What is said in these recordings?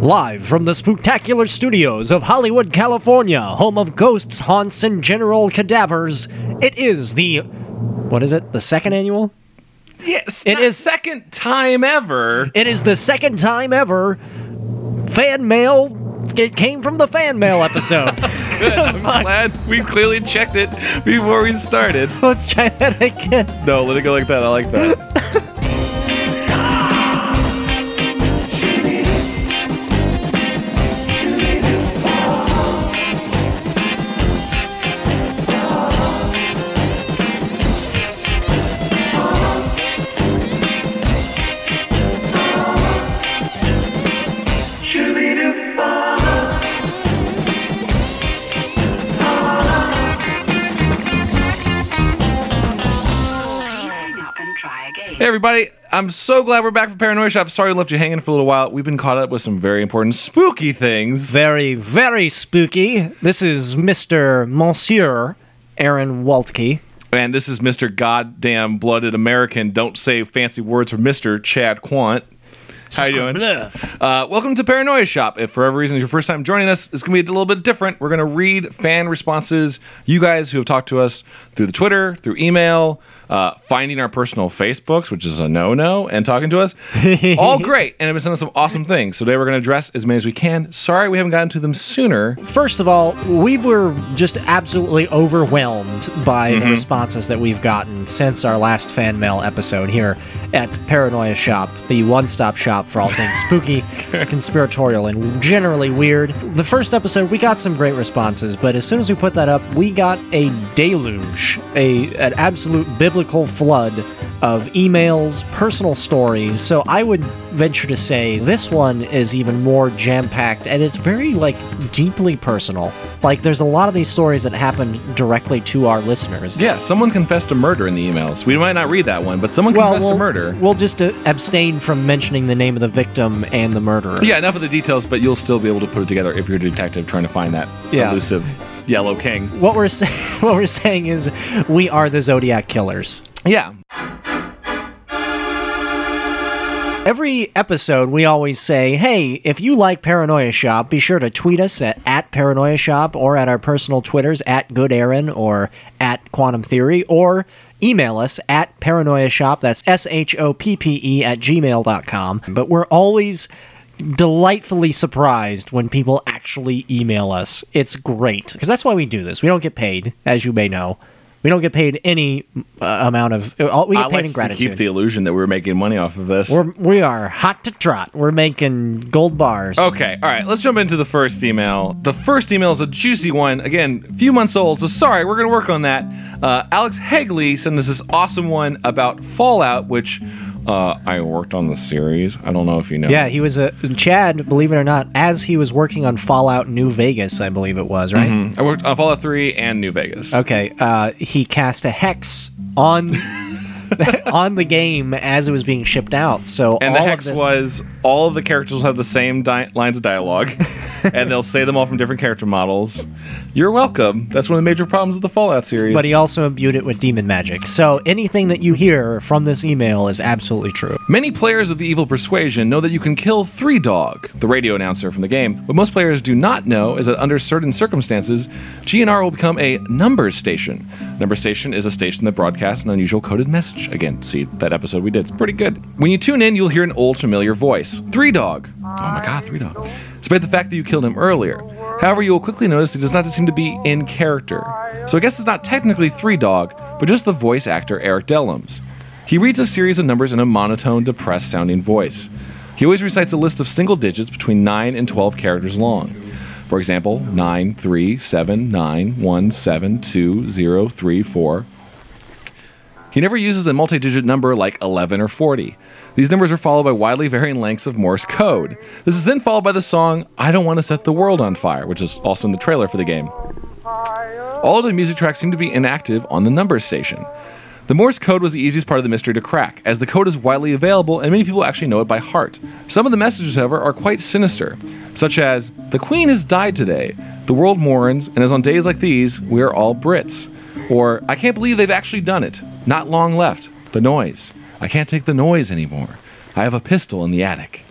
Live from the spectacular studios of Hollywood, California, home of ghosts, haunts, and general cadavers, it is the. What is it? The second annual? Yes, It is second time ever. It is the second time ever fan mail. It came from the fan mail episode. Good. I'm glad we clearly checked it before we started. Let's try that again. No, let it go like that. I like that. everybody, I'm so glad we're back for Paranoia Shop. Sorry we left you hanging for a little while. We've been caught up with some very important spooky things. Very, very spooky. This is Mr. Monsieur Aaron Waltke. And this is Mr. Goddamn Blooded American. Don't say fancy words for Mr. Chad Quant. How you doing? Uh, welcome to Paranoia Shop. If for whatever reason it's your first time joining us, it's going to be a little bit different. We're going to read fan responses, you guys who have talked to us through the Twitter, through email, uh, finding our personal Facebooks, which is a no-no, and talking to us. All great, and sending us some awesome things. So today we're going to address as many as we can. Sorry we haven't gotten to them sooner. First of all, we were just absolutely overwhelmed by the responses that we've gotten since our last fan mail episode here at Paranoia Shop, the one stop shop for all things spooky, conspiratorial, and generally weird. The first episode, we got some great responses, but as soon as we put that up, we got a deluge, a an absolute biblical flood of emails, personal stories. So I would venture to say this one is even more jam packed and it's very like deeply personal. Like there's a lot of these stories that happen directly to our listeners. Yeah, someone confessed to murder in the emails. We might not read that one, but someone confessed we'll, to murder. We'll just uh, abstain from mentioning the name of the victim and the murderer. Yeah, enough of the details, but you'll still be able to put it together if you're a detective trying to find that Yeah. elusive yellow king. What we're saying, what we're saying is, we are the Zodiac killers. Yeah. Every episode, we always say, hey, if you like Paranoia Shop, be sure to tweet us at, at Paranoia Shop or at our personal Twitters at Good Aaron or at Quantum Theory or email us at Paranoia Shop. That's S H O P P E at gmail.com. But we're always delightfully surprised when people actually email us. It's great because that's why we do this. We don't get paid, as you may know. We don't get paid any uh, amount of. Uh, we get I paid like in to keep the illusion that we're making money off of this. We're, we are hot to trot. We're making gold bars. Okay, all right, let's jump into the first email. The first email is a juicy one. Again, a few months old, so sorry, we're going to work on that. Uh, Alex Hegley sent us this awesome one about Fallout, which uh, I worked on the series. I don't know if you know. Yeah, he was a Chad. Believe it or not, as he was working on Fallout New Vegas, I believe it was right. I worked on Fallout 3 and New Vegas. Okay, uh, he cast a hex on on the game as it was being shipped out. So And the hex this- was all of the characters will have the same di- lines of dialogue, and they'll say them all from different character models. You're welcome. That's one of the major problems of the Fallout series. But he also imbued it with demon magic. So anything that you hear from this email is absolutely true. Many players of the Evil Persuasion know that you can kill Three Dog, the radio announcer from the game. What most players do not know is that under certain circumstances, GNR will become a numbers station. Number station is a station that broadcasts an unusual coded message. Again, see that episode we did. It's pretty good. When you tune in, you'll hear an old familiar voice. Three Dog. Oh my god, Three Dog. Despite the fact that you killed him earlier. However, you will quickly notice he does not seem to be in character. So I guess it's not technically Three Dog, but just the voice actor Erik Dellums. He reads a series of numbers in a monotone, depressed sounding voice. He always recites a list of single digits between 9 and 12 characters long. For example, 9, 3, 7, 9, 1, 7, 2, 0, 3, 4. He never uses a multi digit number like 11 or 40. These numbers are followed by widely varying lengths of Morse code. This is then followed by the song I Don't Want to Set the World on Fire, which is also in the trailer for the game. All of the music tracks seem to be inactive on the number station. The Morse code was the easiest part of the mystery to crack, as the code is widely available and many people actually know it by heart. Some of the messages, however, are quite sinister, such as The Queen has died today, the world mourns, and as on days like these, we are all Brits. Or, I can't believe they've actually done it. Not long left. The noise. I can't take the noise anymore. I have a pistol in the attic.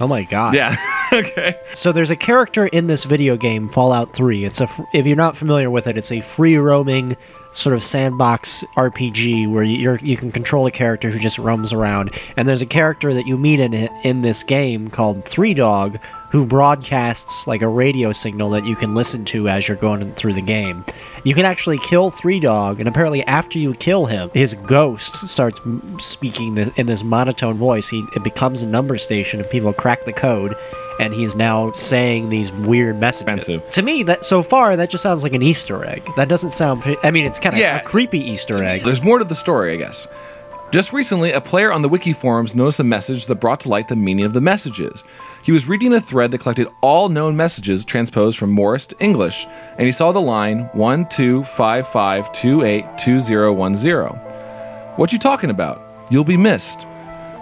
Oh my god. Yeah. okay. So there's a character in this video game, Fallout 3. It's a if you're not familiar with it, it's a free roaming sort of sandbox RPG where you- you can control a character who just roams around. And there's a character that you meet in in this game called Three Dog who broadcasts like a radio signal that you can listen to as you're going through the game. You can actually kill Three Dog, and apparently after you kill him, his ghost starts speaking in this monotone voice. He it becomes a number station, and people crack the code, and he's now saying these weird messages. Expensive. To me, that so far that just sounds like an Easter egg. That doesn't sound. I mean, it's kind of Yeah. a creepy Easter egg. There's more to the story, I guess. Just recently, a player on the wiki forums noticed a message that brought to light the meaning of the messages. He was reading a thread that collected all known messages transposed from Morse to English, and he saw the line 1255282010. What you talking about? You'll be missed.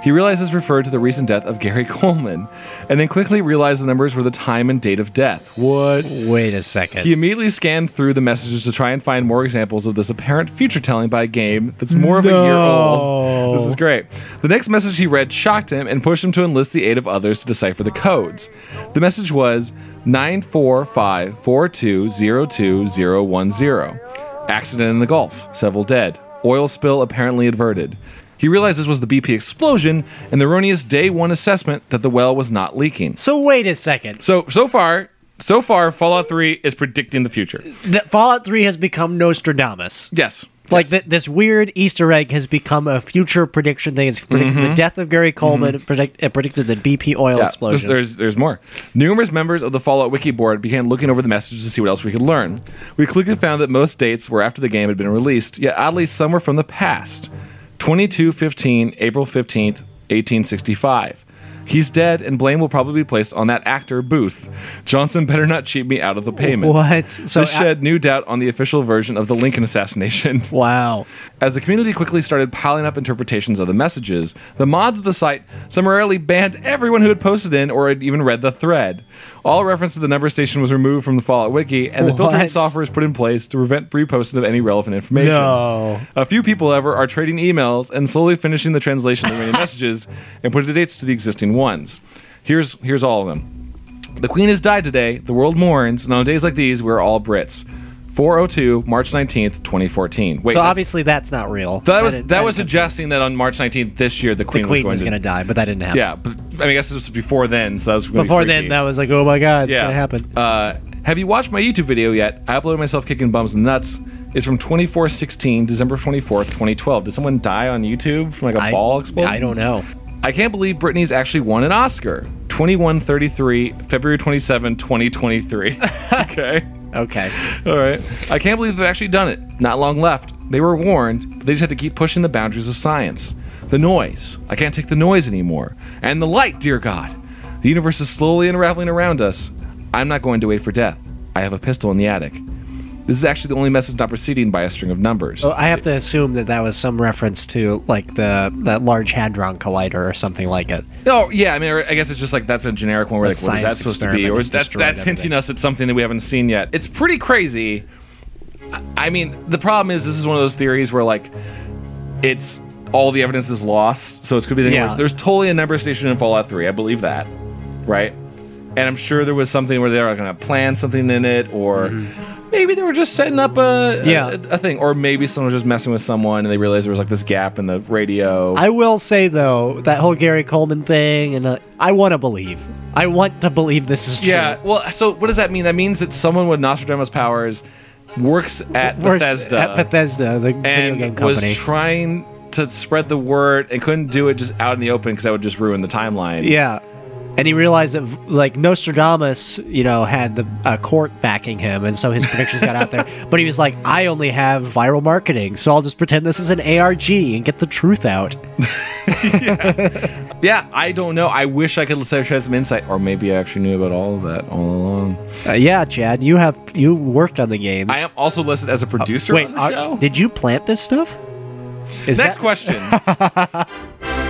He realized this referred to the recent death of Gary Coleman, and then quickly realized the numbers were the time and date of death. What? Wait a second. He immediately scanned through the messages to try and find more examples of this apparent future telling by a game that's more of a year old. This is great. The next message he read shocked him and pushed him to enlist the aid of others to decipher the codes. The message was 94542020010. Accident in the Gulf, several dead. Oil spill apparently averted. He realized this was the BP explosion and the erroneous day one assessment that the well was not leaking. so wait a second. So so far, so far, Fallout 3 is predicting the future. That Fallout 3 has become Nostradamus. Yes. Like th- this weird Easter egg has become a future prediction thing. It's predicted the death of Gary Coleman. Predict, it predicted the BP oil Mm-hmm. Yeah, explosion. There's, there's there's more. Numerous members of the Fallout wiki board began looking over the messages to see what else we could learn. We quickly found that most dates were after the game had been released, yet oddly some were from the past. 2215 April 15th, 1865. He's dead, and blame will probably be placed on that actor Booth. Johnson better not cheat me out of the payment. What? So this a- shed new doubt on the official version of the Lincoln assassination. wow. As the community quickly started piling up interpretations of the messages, the mods of the site summarily banned everyone who had posted in or had even read the thread. All reference to the number station was removed from the Fallout wiki, and the filtering What? software is put in place to prevent reposting of any relevant information. No. A few people, however, are trading emails and slowly finishing the translation of the remaining messages and putting the dates to the existing ones. Here's here's all of them. The Queen has died today. The world mourns, and on days like these, we're all Brits. 402 March 19th, 2014. Wait, so that's- obviously that's not real. that was didn't- that was didn't- suggesting that on March 19th this year the the Queen, queen was going to die, but that didn't happen. Yeah, but I mean, I guess this was before then, so that was gonna be Before then, that was like, oh my god, it's yeah. going to happen. Uh, have you watched my YouTube video yet? I uploaded myself kicking bums and nuts. It's from 2416, December 24th, 2012. Did someone die on YouTube from like a I, ball exploding? I don't know. I can't believe Britney's actually won an Oscar. 2133, February 27, 2023. okay. Okay. All right. I can't believe they've actually done it. Not long left. They were warned, but they just had to keep pushing the boundaries of science. The noise. I can't take the noise anymore. And the light, dear God. The universe is slowly unraveling around us. I'm not going to wait for death. I have a pistol in the attic. This is actually the only message not preceding by a string of numbers. So I have to assume that that was some reference to like the that Large Hadron Collider or something like it. Oh yeah, I mean, I guess it's just like that's a generic one. Where like, what is that supposed to be? Or is that's that's hinting everything. us at something that we haven't seen yet. It's pretty crazy. I- mean, the problem is this is one of those theories where like it's all the evidence is lost, so it's could be the Yeah. there's totally a number station in Fallout Three. I believe that, right? And I'm sure there was something where they were going to plan something in it, or mm-hmm. Maybe they were just setting up a, a-. Yeah. a, a thing, or maybe someone was just messing with someone and they realized there was like this gap in the radio. I will say though that whole Gary Coleman thing, and uh, I want to believe. I want to believe this is true. Yeah. Well, so what does that mean? That means that someone with Nostradamus powers works at Works Bethesda at Bethesda, the video game and company. was trying to spread the word and couldn't do it just out in the open because that would just ruin the timeline. yeah. And he realized that, like Nostradamus, you know, had the uh, court backing him, and so his predictions got out there. But he was like, "I only have viral marketing, so I'll just pretend this is an ARG and get the truth out." Yeah, I don't know. I wish I could shed some insight, or maybe I actually knew about all of that all along. Uh, yeah, Chad, you have you worked on the games. I am also listed as a producer Wait, on the are- show. did you plant this stuff? Is Next that- question.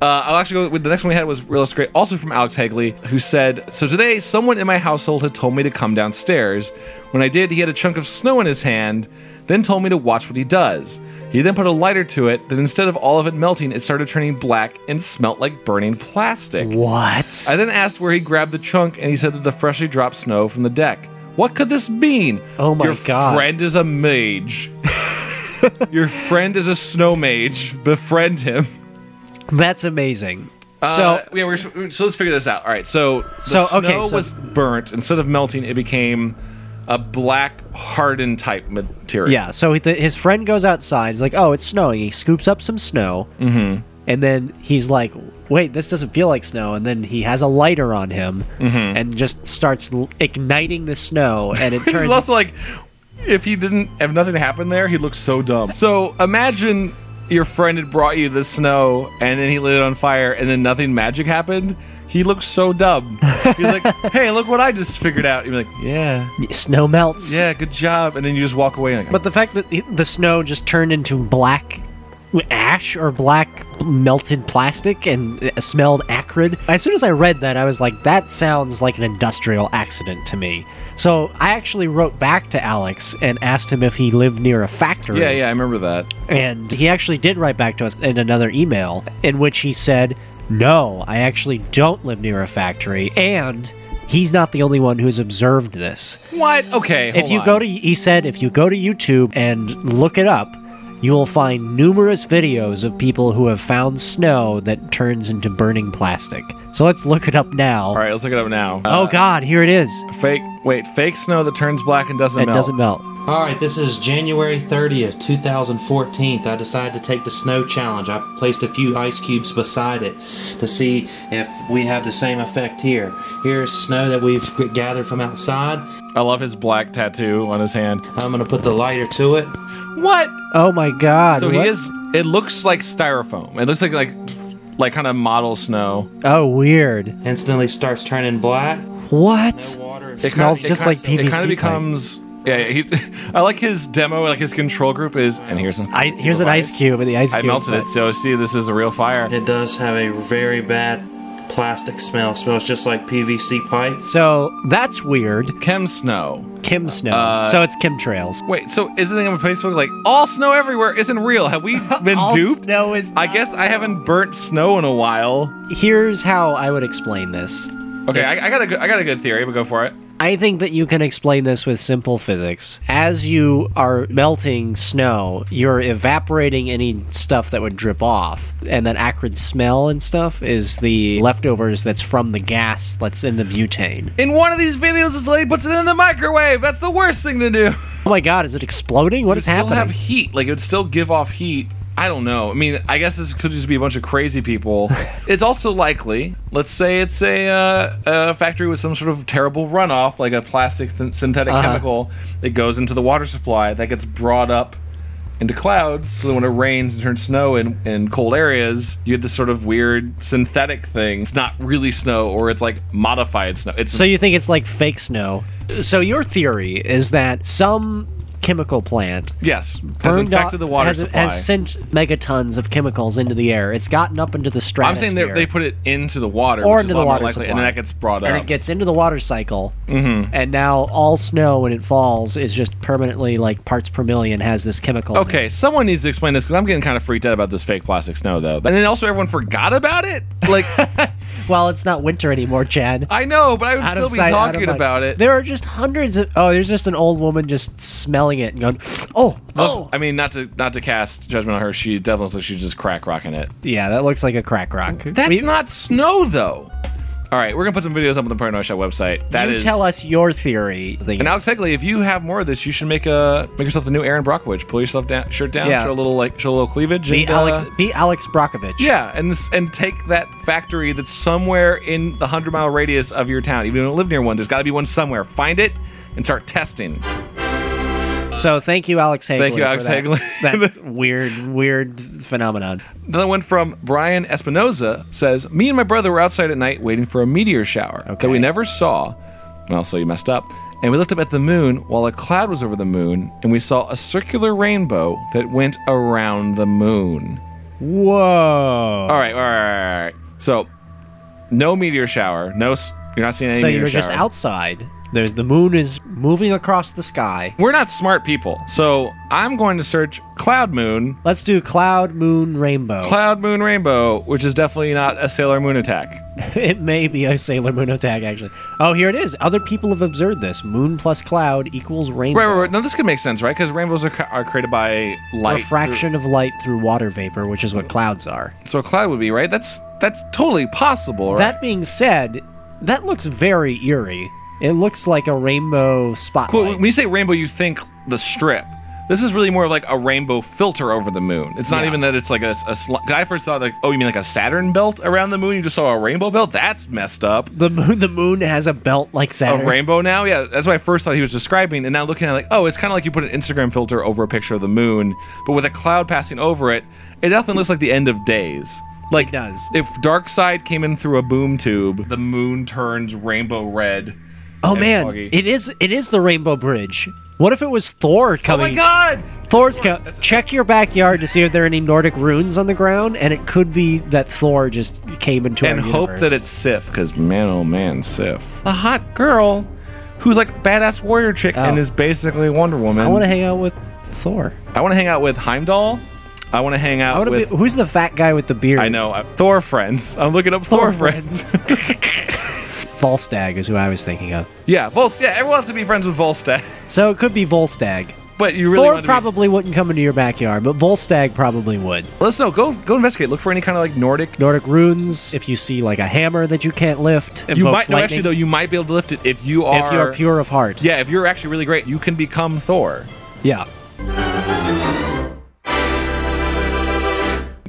uh, I'll actually go with the next one we had was real great, also from Alex Hagley, who said, "So today, someone in my household had told me to come downstairs. When I did, he had a chunk of snow in his hand, then told me to watch what he does. He then put a lighter to it, Then instead of all of it melting, it started turning black and smelt like burning plastic. What? I then asked where he grabbed the chunk, and he said that the freshly dropped snow from the deck. What could this mean? Oh my Your God. Your friend is a mage. Your friend is a snow mage. Befriend him. That's amazing. Uh, so yeah, we're, so let's figure this out. All right, so the So, snow okay, so- was burnt instead of melting. It became a black hardened type material. yeah, so the, his friend goes outside. He's like, "Oh, it's snowing." He scoops up some snow, mm-hmm. and then he's like, "Wait, this doesn't feel like snow." And then he has a lighter on him Mm-hmm. and just starts l- igniting the snow, and it turns. also like if he didn't if nothing happened there, he'd look so dumb. So imagine your friend had brought you the snow and then he lit it on fire and then nothing magic happened. He looks so dumb. He's like, "Hey, look what I just figured out." You're like, "Yeah, snow melts. yeah, good job," and then you just walk away. Like, But the fact that the, the snow just turned into black ash or black melted plastic and uh, smelled acrid. As soon as I read that, I was like, that sounds like an industrial accident to me. So I actually wrote back to Alex and asked him if he lived near a factory. yeah, yeah, I remember that. And he actually did write back to us in another email in which he said, No, I actually don't live near a factory. And he's not the only one who's observed this. What? Okay, If you go to, he said, if you go to YouTube and look it up, you will find numerous videos of people who have found snow that turns into burning plastic. So let's look it up now. All right, let's look it up now. Oh uh, God, here it is. fake. Wait, fake snow that turns black and doesn't It melt. doesn't melt. All right, this is January 30th, 2014. I decided to take the snow challenge. I placed a few ice cubes beside it to see if we have the same effect here. Here's snow that we've gathered from outside. I love his black tattoo on his hand. I'm going to put the lighter to it. What? Oh my God. So he what? is. It looks like styrofoam. It looks like like like kind of model snow. Oh, weird. Instantly starts turning black. What? Water. It smells just like PVC. It kind of becomes. Yeah, yeah he, I like his demo. Like his control group is. And here's some. I, here's an ice cube, and the ice cube. I melted it. So see, this is a real fire. It does have a very bad plastic smell. smells just like PVC pipe. So that's weird. Chem snow. Kim snow. Uh, so it's chemtrails. Wait, so is the thing on Facebook like all snow everywhere isn't real? Have we been All duped? snow is I guess I haven't burnt snow in a while. Here's how I would explain this. Okay, I, I got a good, I got a good theory, but go for it. I think that you can explain this with simple physics. As you are melting snow, you're evaporating any stuff that would drip off. And that acrid smell and stuff is the leftovers that's from the gas that's in the butane. In one of these videos, this lady puts it in the microwave. That's the worst thing to do. Oh my god, is it exploding? What It is still happening? have heat. Like it would still give off heat. I don't know. I mean, I guess this could just be a bunch of crazy people. it's also likely. Let's say it's a, uh, a factory with some sort of terrible runoff, like a plastic th- synthetic Uh-huh. chemical that goes into the water supply that gets brought up into clouds. So that when it rains and turns snow in, in cold areas, you get this sort of weird synthetic thing. It's not really snow, or it's like modified snow. It's So you think it's like fake snow? So your theory is that some chemical plant yes, has burned infected up- the water has, supply. has sent megatons of chemicals into the air. It's gotten up into the stratosphere. I'm stratosphere. saying they, they put it into the water, Or which into is a the water likely, and supply. then that gets brought up. and it gets into the water cycle, mm-hmm. and now all snow when it falls is just permanently like parts per million has this chemical. in it. okay, someone needs to explain this because I'm getting kind of freaked out about this fake plastic snow, though. And then also everyone forgot about it. Like Well, it's not winter anymore, Chad. I know, but I would Out still of be sight, out of talking mind. about it. There are just hundreds of. Oh, there's just an old woman just smelling it and going, "Oh, oh." I mean, not to not to cast judgment on her, she definitely she's just crack rocking it. Yeah, that looks like a crack rock. That's We- not snow, though. All right, we're gonna put some videos up on the Paranoia Shop website. That you is. tell us your theory. Thing. And Alex Hegley, if you have more of this, you should make a make yourself the new Erin Brockovich. Pull yourself down, shirt down, Yeah. show a little like show a little cleavage. be and, uh, Alex. Be Alex Brockovich. Yeah, and this, and take that factory that's somewhere in the hundred mile radius of your town. Even if you don't live near one, there's got to be one somewhere. Find it and start testing. So thank you, Alex Hagley. Thank you, for Alex that, Hagley. that weird, weird phenomenon. Another one from Brian Espinoza says, "Me and my brother were outside at night waiting for a meteor shower that we never saw. Well, so you messed up." And we looked up at the moon while a cloud was over the moon, and we saw a circular rainbow that went around the moon. Whoa. All right, all right, all right. So, no meteor shower, no, You're not seeing any So meteor you're just outside. There's the moon is moving across the sky. We're not smart people, so I'm going to search cloud moon, Let's do cloud, moon, rainbow. cloud moon rainbow, which is definitely not a Sailor Moon attack. it may be a Sailor Moon attack, actually. Oh, here it is. Other people have observed this. Moon plus cloud equals rainbow. Right, right, right. No, this could make sense, right? Because rainbows are, are created by light. Refraction of light through water vapor, which is what clouds are. So a cloud would be right. That's that's totally possible, right? That being said, that looks very eerie. It looks like a rainbow spotlight. Cool. When you say rainbow, you think the strip. This is really more of like a rainbow filter over the moon. It's not Yeah. even that it's like a. a sl- I first thought like, oh, you mean like a Saturn belt around the moon? You just saw a rainbow belt? That's messed up. The moon, the moon has a belt like Saturn. A rainbow now? Yeah, that's what I first thought he was describing. And now looking at it like, oh, it's kind of like you put an Instagram filter over a picture of the moon, but with a cloud passing over it, it definitely looks like the end of days. Like It does. If Darkseid came in through a boom tube, the moon turns rainbow red. Oh and man, foggy. it is. It is the Rainbow Bridge. What if it was Thor coming? Oh my god! Thor's co- check your backyard to see if there are any Nordic runes on the ground, and it could be that Thor just came into and our hope universe. that it's Sif, because man, oh man, Sif, a hot girl who's like badass warrior chick Oh. and is basically Wonder Woman. I want to hang out with Thor. I want to hang out with Heimdall. I want to hang out with. be. Who's the fat guy with the beard? I know uh, Thor friends. I'm looking up Thor, Thor friends. Volstagg is who I was thinking of. yeah, Volst. Yeah, everyone wants to be friends with Volstagg, So it could be Volstagg. but you really Thor probably wouldn't come into your backyard, but Volstagg probably would. Let us know. Go go investigate. Look for any kind of like Nordic. Nordic runes. If you see like a hammer that you can't lift, You might no, lightning. actually though. You might be able to lift it if you are. if you are pure of heart. Yeah, if you're actually really great, you can become Thor. Yeah.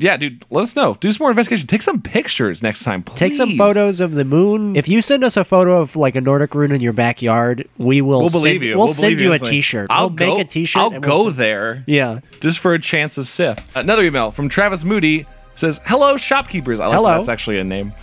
Yeah, dude. Let us know. Do some more investigation. Take some pictures next time. Please. Take some photos of the moon. If you send us a photo of like a Nordic rune in your backyard, we will. We'll send, believe you. We'll, We'll send believe you a instantly. T-shirt. I'll we'll go, make a T-shirt. I'll go send- there. Yeah. just for a chance of Sif. Another email from Travis Moody says, "Hello, shopkeepers. I like Hello. that. that's actually a name.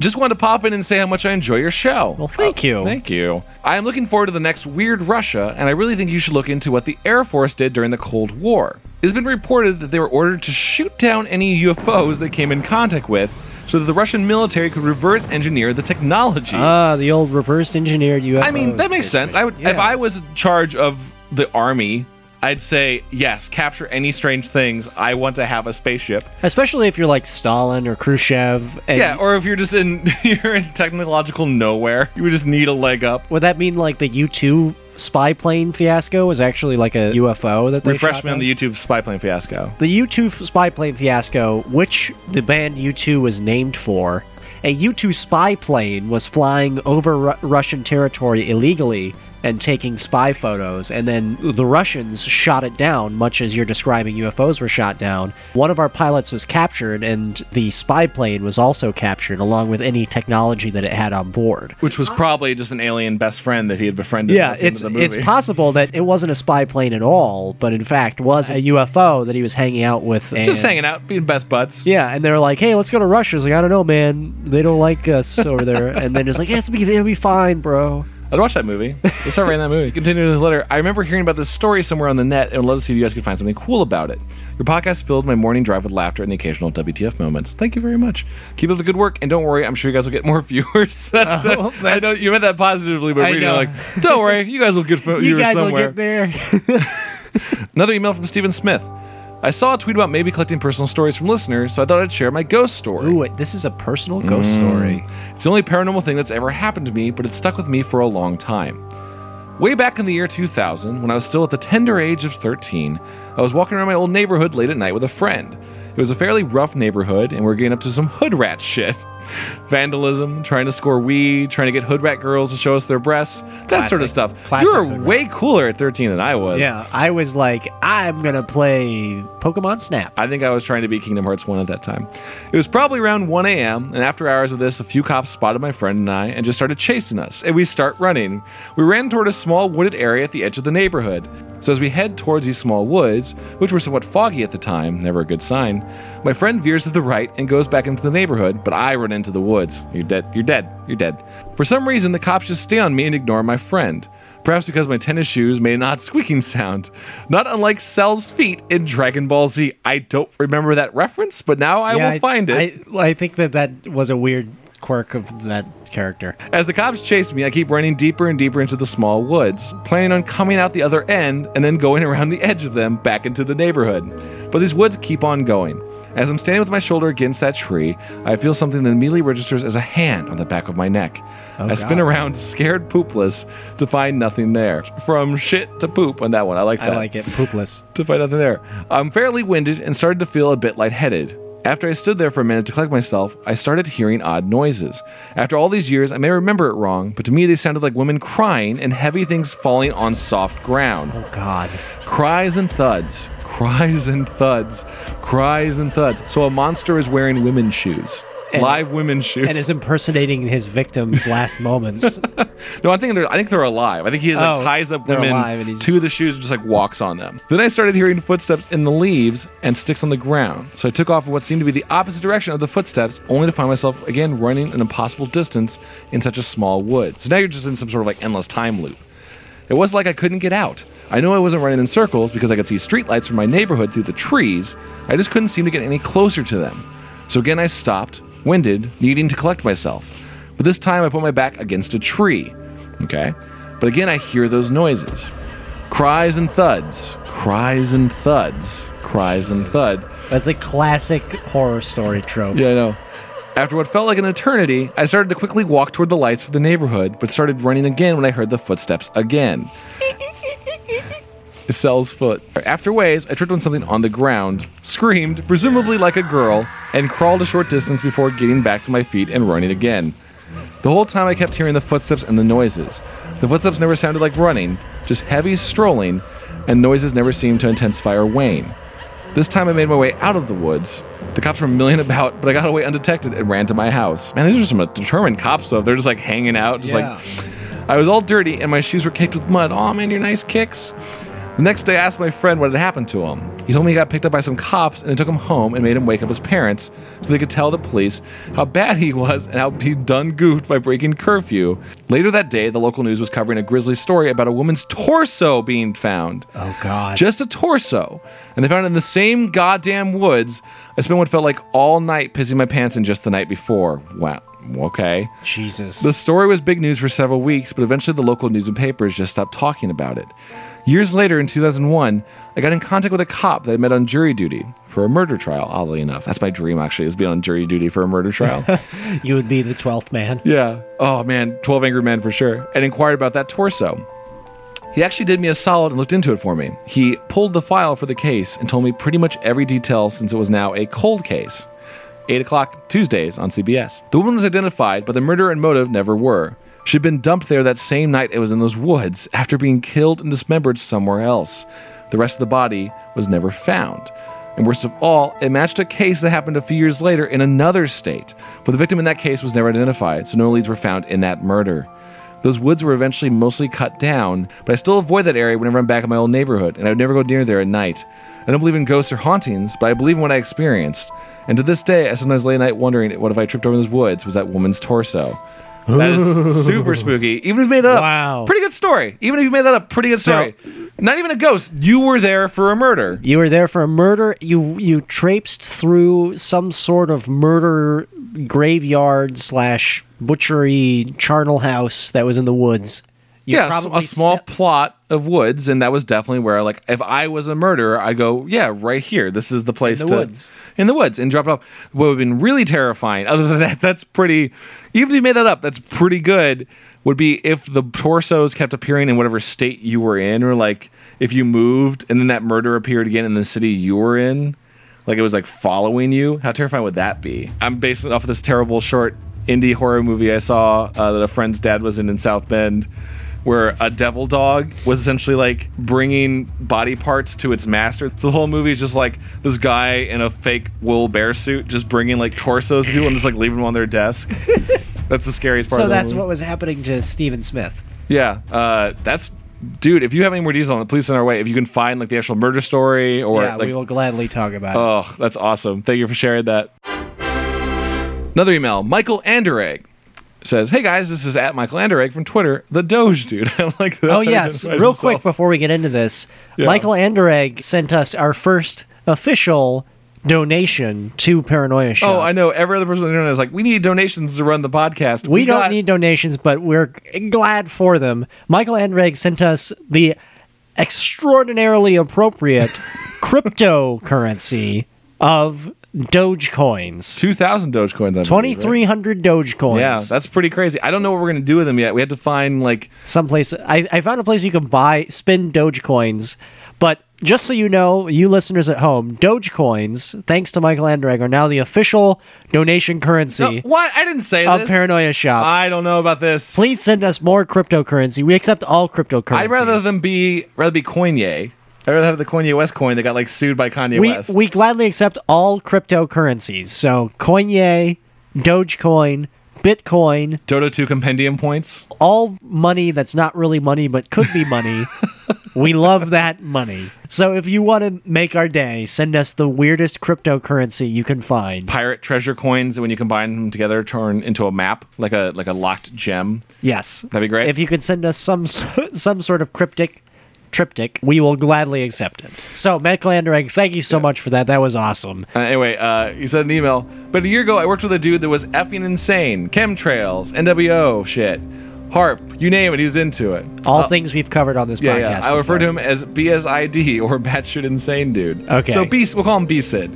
Just wanted to pop in and say how much I enjoy your show. Well, thank you. Thank you. I am looking forward to the next Weird Russia, and I really think you should look into what the Air Force did during the Cold War. It has been reported that they were ordered to shoot down any UFOs they came in contact with so that the Russian military could reverse engineer the technology. Ah, the old reverse engineered UFO. I mean, that makes sense. I would, if I was in charge of the army, I'd say yes, capture any strange things. I want to have a spaceship. especially if you're like Stalin or Khrushchev. And Yeah, or if you're just in you're in technological nowhere, you would just need a leg up. would that mean like the U two spy plane fiasco was actually like a UFO that they Refresh me on the YouTube spy plane fiasco. The U 2 spy plane fiasco, which the band U2 was named for, a U 2 spy plane was flying over Ru- Russian territory illegally and taking spy photos, and then the Russians shot it down, much as you're describing UFOs were shot down. One of our pilots was captured, and the spy plane was also captured, along with any technology that it had on board. Which was probably just an alien best friend that he had befriended. Yeah, at the end it's of the movie. it's possible that it wasn't a spy plane at all, but in fact was a UFO that he was hanging out with. just hanging out, being best buds. Yeah, and they're like, "Hey, let's go to Russia." It's like, "I don't know, man. They don't like us over there." And then it's like, "Yeah, "It's be, it'll be fine, bro." I'd watch that movie. Let's start writing that movie. Continuing his letter. I remember hearing about this story somewhere on the net and would love to see if you guys could find something cool about it. Your podcast filled my morning drive with laughter and the occasional WTF moments. Thank you very much. Keep up the good work, and don't worry, I'm sure you guys will get more viewers. That's, Oh, uh, I know you meant that positively, but reading like, don't worry, you guys will get You viewers guys will somewhere. get there. Another email from Stephen Smith. I saw a tweet about maybe collecting personal stories from listeners, so I thought I'd share my ghost story. Ooh, wait, this is a personal ghost mm. story. It's the only paranormal thing that's ever happened to me, but it's stuck with me for a long time. Way back in the year 2000, when I was still at the tender age of 13, I was walking around my old neighborhood late at night with a friend. It was a fairly rough neighborhood, and we are getting up to some hood rat shit. Vandalism, trying to score weed, trying to get hood rat girls to show us their breasts, that sort of stuff. Classic you were way cooler at 13 than I was. Yeah, I was like, I'm gonna play Pokemon Snap. I think I was trying to beat Kingdom Hearts 1 at that time. It was probably around 1 a.m., and after hours of this, a few cops spotted my friend and I and just started chasing us. And we start running. We ran toward a small wooded area at the edge of the neighborhood. So as we head towards these small woods, which were somewhat foggy at the time, never a good sign, my friend veers to the right and goes back into the neighborhood, but I run into the woods. You're dead. You're dead. You're dead. For some reason, the cops just stay on me and ignore my friend. Perhaps because my tennis shoes made an odd squeaking sound. Not unlike Cell's feet in Dragon Ball Z. I don't remember that reference, but now I yeah, will find it. I, I think that that was a weird quirk of that character. As the cops chase me, I keep running deeper and deeper into the small woods, planning on coming out the other end and then going around the edge of them back into the neighborhood. But these woods keep on going. As I'm standing with my shoulder against that tree, I feel something that immediately registers as a hand on the back of my neck. Oh, I spin God. around, scared poopless, to find nothing there. From shit to poop on that one. I like that I like it. Poopless. to find nothing there. I'm fairly winded and started to feel a bit lightheaded. After I stood there for a minute to collect myself, I started hearing odd noises. After all these years, I may remember it wrong, but to me they sounded like women crying and heavy things falling on soft ground. Oh God. Cries and thuds, cries and thuds, cries and thuds. So a monster is wearing women's shoes. And- Live women's shoes. And is impersonating his victim's last moments. No, I think they're I think they're alive. I think he like Oh, ties up women alive and he's- to the shoes and just like walks on them. Then I started hearing footsteps in the leaves and sticks on the ground. So I took off in what seemed to be the opposite direction of the footsteps, only to find myself again running an impossible distance in such a small wood. So now you're just in some sort of like endless time loop. It was like I couldn't get out. I know I wasn't running in circles because I could see streetlights from my neighborhood through the trees. I just couldn't seem to get any closer to them. So again, I stopped, winded, needing to collect myself. But this time I put my back against a tree. Okay? But again, I hear those noises cries and thuds, cries and thuds, cries and thud. That's a classic horror story trope. Yeah, I know. After what felt like an eternity, I started to quickly walk toward the lights of the neighborhood, but started running again when I heard the footsteps again. Cell's foot. After ways, I tripped on something on the ground, screamed, presumably like a girl, and crawled a short distance before getting back to my feet and running again. The whole time I kept hearing the footsteps and the noises. The footsteps never sounded like running, just heavy strolling, and noises never seemed to intensify or wane. This time I made my way out of the woods. The cops were milling about, but I got away undetected and ran to my house. Man, these are some determined cops, though. They're just like hanging out, just Yeah. like. I was all dirty and my shoes were caked with mud. Oh man, your nice kicks. The next day, I asked my friend what had happened to him. He told me he got picked up by some cops and they took him home and made him wake up his parents so they could tell the police how bad he was and how he'd done goofed by breaking curfew. Later that day, the local news was covering a grisly story about a woman's torso being found. Oh God. Just a torso. And they found it in the same goddamn woods. I spent what felt like all night pissing my pants in just the night before. Wow. Okay. Jesus. The story was big news for several weeks, but eventually the local news and papers just stopped talking about it. Years later, in 2001, I got in contact with a cop that I met on jury duty for a murder trial, oddly enough. That's my dream, actually, is being on jury duty for a murder trial. you would be the twelfth man. yeah. Oh, man. 12 Angry Men for sure. And inquired about that torso. He actually did me a solid and looked into it for me. He pulled the file for the case and told me pretty much every detail since it was now a cold case. 8 o'clock Tuesdays on CBS. The woman was identified, but the murder and motive never were. She'd been dumped there that same night it was in those woods after being killed and dismembered somewhere else. The rest of the body was never found. And worst of all, it matched a case that happened a few years later in another state, but the victim in that case was never identified, so no leads were found in that murder. Those woods were eventually mostly cut down, but I still avoid that area whenever I'm back in my old neighborhood, and I would never go near there at night. I don't believe in ghosts or hauntings, but I believe in what I experienced. And to this day, I sometimes lay at night wondering what if I tripped over those woods was that woman's torso. That is super spooky. Even if you made that up, Wow. pretty good story. Even if you made that up, pretty good So- story. Not even a ghost. You were there for a murder. You were there for a murder. You you traipsed through some sort of murder graveyard slash butchery charnel house that was in the woods. You yeah, a small ste- plot of woods, and that was definitely where, like, if I was a murderer, I'd go, yeah, right here. This is the place the to woods. in the woods, and drop it off. What would have been really terrifying, other than that, that's pretty. Even if you made that up, that's pretty good. Would be if the torsos kept appearing in whatever state you were in, or like if you moved and then that murder appeared again in the city you were in, like it was like following you. How terrifying would that be? I'm basing it off of this terrible short indie horror movie I saw uh, that a friend's dad was in in South Bend where a devil dog was essentially like bringing body parts to its master. So the whole movie is just like this guy in a fake wool bear suit just bringing like torsos to people and just like leaving them on their desk. that's the scariest part. So that's what was happening to Stephen Smith. Yeah, uh, that's dude. If you have any more details on it, please send our way. If you can find like the actual murder story or yeah, like we will gladly talk about it. Oh, that's awesome. Thank you for sharing that. Another email. Michael Anderegg says, Hey guys, this is at Michael Anderegg from Twitter, the Doge dude. I like that. oh yes, real quick before we get into this, Yeah. Michael Anderegg sent us our first official donation to Paranoia Shop. Oh, I know. Every other person on the internet is like, we need donations to run the podcast. We, don't got- need donations, but we're glad for them. Michael Anderegg sent us the extraordinarily appropriate cryptocurrency of Dogecoins. 2,000 Dogecoins. I believe, right? 2,300 Dogecoins. Yeah, that's pretty crazy. I don't know what we're going to do with them yet. We had to find, like, someplace. I, I found a place you can buy spin Dogecoins, but just so you know, you listeners at home, Dogecoins, thanks to Michael Anderegg, are now the official donation currency No, what? I didn't say of this. Paranoia Shop. I don't know about this. Please send us more cryptocurrency. We accept all cryptocurrency. I'd rather them be rather be Kanye. I'd rather have the Kanye West coin that got like sued by Kanye we West. we gladly accept all cryptocurrencies. So Coinye, Dogecoin, Bitcoin, Dota 2 compendium points. all money that's not really money but could be money. we love that money. So if you want to make our day, send us the weirdest cryptocurrency you can find. Pirate treasure coins that when you combine them together turn into a map, like a like a locked gem. Yes. That'd be great. If you could send us some some sort of cryptic triptych, we will gladly accept it. So, Anderegg, thank you so much for that. That was awesome. Uh, anyway, uh, he sent an email. But a year ago, I worked with a dude that was effing insane. Chemtrails, NWO shit, HAARP, you name it, he was into it. All Uh, things we've covered on this Yeah, podcast. yeah. I refer to him as BSID or batshit insane dude. Okay. So B, we'll call him B-Sid.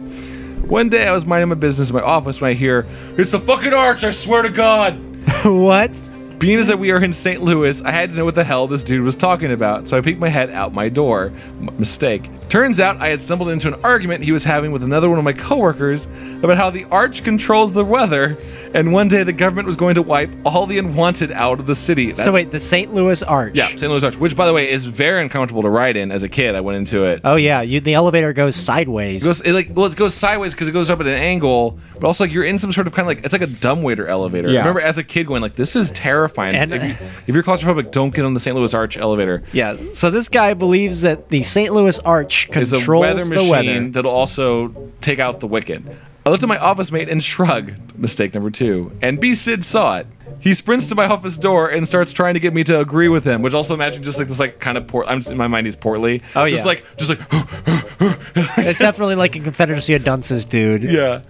One day I was minding my business in my office when I hear, "It's the fucking arch! I swear to God!" what? Being as that we are in St. Louis, I had to know what the hell this dude was talking about, so I peeked my head out my door. M- mistake. Turns out I had stumbled into an argument he was having with another one of my coworkers about how the arch controls the weather, and one day the government was going to wipe all the unwanted out of the city. So wait, the St. Louis Arch. yeah, St. Louis Arch, which by the way is very uncomfortable to ride in. As a kid, I went into it. Oh yeah, you, the elevator goes sideways. It goes it like well, it goes sideways because it goes up at an angle, but also like you're in some sort of kind of like it's like a dumbwaiter elevator. Yeah. I remember as a kid going like, "This is terrifying." And- if, you, if you're claustrophobic, don't get on the St. Louis Arch elevator. yeah. So this guy believes that the St. Louis Arch It's a controls weather the machine weather. that'll also take out the wicked. I looked at my office mate and shrugged. Mistake number two. And B Sid saw it. He sprints to my office door and starts trying to get me to agree with him, which also imagine just like this like kind of poor. I'm just, in my mind he's portly. Oh, just yeah. like just like It's definitely like a Confederacy of Dunces, dude. Yeah.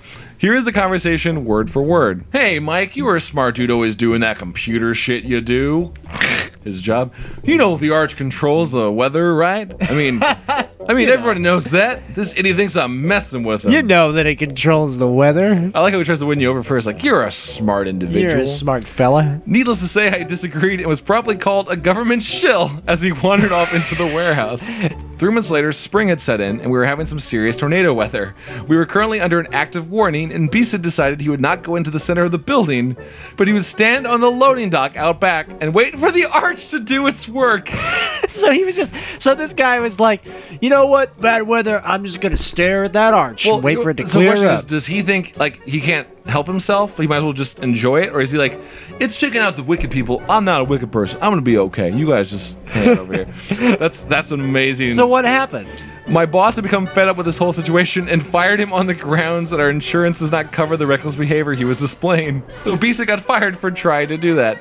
Here is the conversation word for word. Hey, Mike, you were a smart dude always doing that computer shit you do. His job. You know the arch controls the weather, right? I mean, I mean, everybody knows that. This idiot thinks I'm messing with him. You know that it controls the weather. I like how he tries to win you over first. Like, you're a smart individual. You're a smart fella. Needless to say, I disagreed and was promptly called a government shill as he wandered off into the warehouse. Three months later, spring had set in, and we were having some serious tornado weather. We were currently under an active warning, and Beast had decided he would not go into the center of the building, but he would stand on the loading dock out back and wait for the arch to do its work. So he was just. So this guy was like, you know what? Bad weather. I'm just gonna stare at that arch and wait for it to so clear up. is, does he think like he can't help himself? He might as well just enjoy it, or is he like, it's taking out the wicked people. I'm not a wicked person. I'm gonna be okay. You guys just hang out over here. That's that's amazing. so what happened? My boss had become fed up with this whole situation and fired him on the grounds that our insurance does not cover the reckless behavior he was displaying. So Bisa got fired for trying to do that.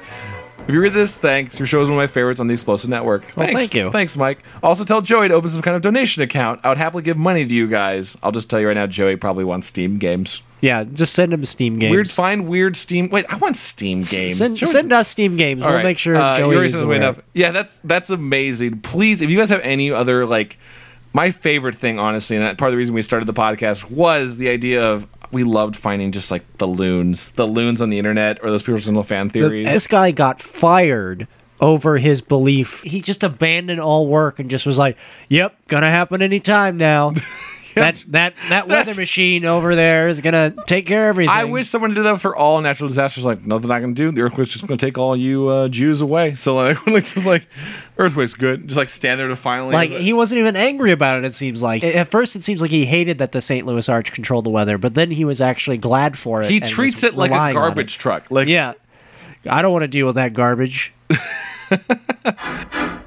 If you read this, thanks. Your show is one of my favorites on the Explosive Network. Well, thanks. thank you. Thanks, Mike. Also, tell Joey to open some kind of donation account. I would happily give money to you guys. I'll just tell you right now, Joey probably wants Steam games. Yeah, just send him Steam games. Weird, find weird Steam. Wait, I want Steam games. Send, Joey's- send us Steam games. all we'll right. make sure Uh, Joey is aware. enough. Yeah, that's that's amazing. Please, if you guys have any other like, my favorite thing, honestly, and part of the reason we started the podcast was the idea of we loved finding just like the loons, the loons on the internet or those personal fan theories. This guy got fired over his belief. He just abandoned all work and just was like, "Yep, gonna happen anytime now." That that that weather machine over there is gonna take care of everything. I wish someone did that for all natural disasters. Like, no, they're not going to do. The earthquake's just going to take all you uh, Jews away. So, like, like, just like, earthquake's good. Just like stand there to defiantly. Like he wasn't even angry about it. It seems like at first it seems like he hated that the St. Louis Arch controlled the weather, but then he was actually glad for it. he treats it like a garbage truck. Like. Yeah, I don't want to deal with that garbage.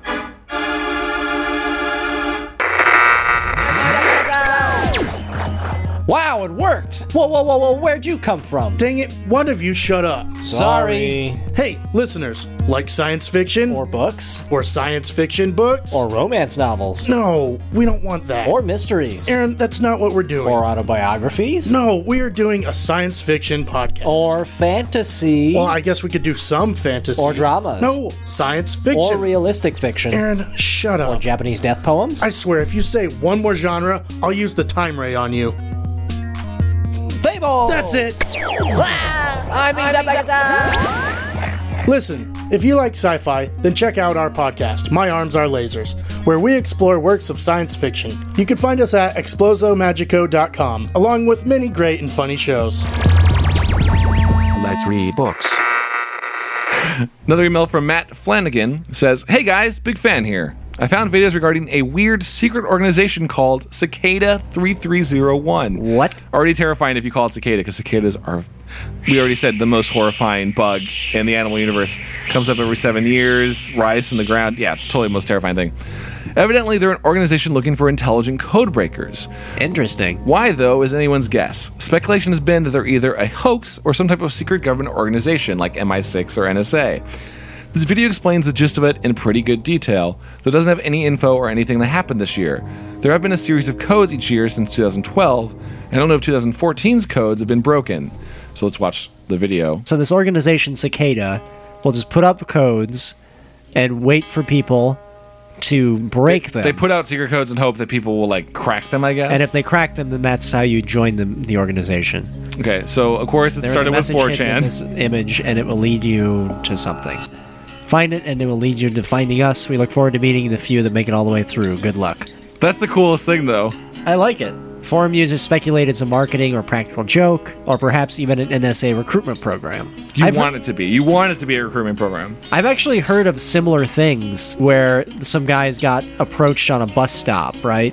Wow, it worked. Whoa, whoa, whoa, whoa, where'd you come from? Dang it, one of you shut up. Sorry. Hey, listeners, like science fiction? Or books. or science fiction books? Or romance novels. no, we don't want that. Or mysteries. Aaron, that's not what we're doing. Or autobiographies. no, we are doing a science fiction podcast. Or fantasy. well, I guess we could do some fantasy. Or dramas. No, science fiction. or realistic fiction. Aaron, shut up. Or Japanese death poems. I swear, if you say one more genre, I'll use the time ray on you. Fables. That's it. I mean, Listen, if you like sci fi, then check out our podcast, My Arms Are Lasers, where we explore works of science fiction. You can find us at explosomagico.com, along with many great and funny shows. Let's read books. Another email from Matt Flanagan says, Hey guys, big fan here. I found videos regarding a weird secret organization called Cicada 3301. What? Already terrifying if you call it cicada, because cicadas are, we already said, the most horrifying bug in the animal universe. Comes up every seven years, rise from the ground. Yeah, totally most terrifying thing. Evidently, they're an organization looking for intelligent code breakers. Interesting. Why, though, is anyone's guess. Speculation has been that they're either a hoax or some type of secret government organization like MI6 or NSA. This video explains the gist of it in pretty good detail, though it doesn't have any info or anything that happened this year. There have been a series of codes each year since 2012, and I don't know if 2014's codes have been broken. So let's watch the video. So this organization, Cicada, will just put up codes and wait for people to break them. They put out secret codes and hope that people will like crack them, I guess. and if they crack them, then that's how you join the, the organization. okay, so of course it There's started a with message hidden in 4chan. this image, and it will lead you to something. Find it, and it will lead you to finding us. We look forward to meeting the few that make it all the way through. Good luck. That's the coolest thing, though. I like it. Forum users speculate it's a marketing or practical joke, or perhaps even an NSA recruitment program. You I've, want it to be. You want it to be a recruitment program. I've actually heard of similar things where some guys got approached on a bus stop, right?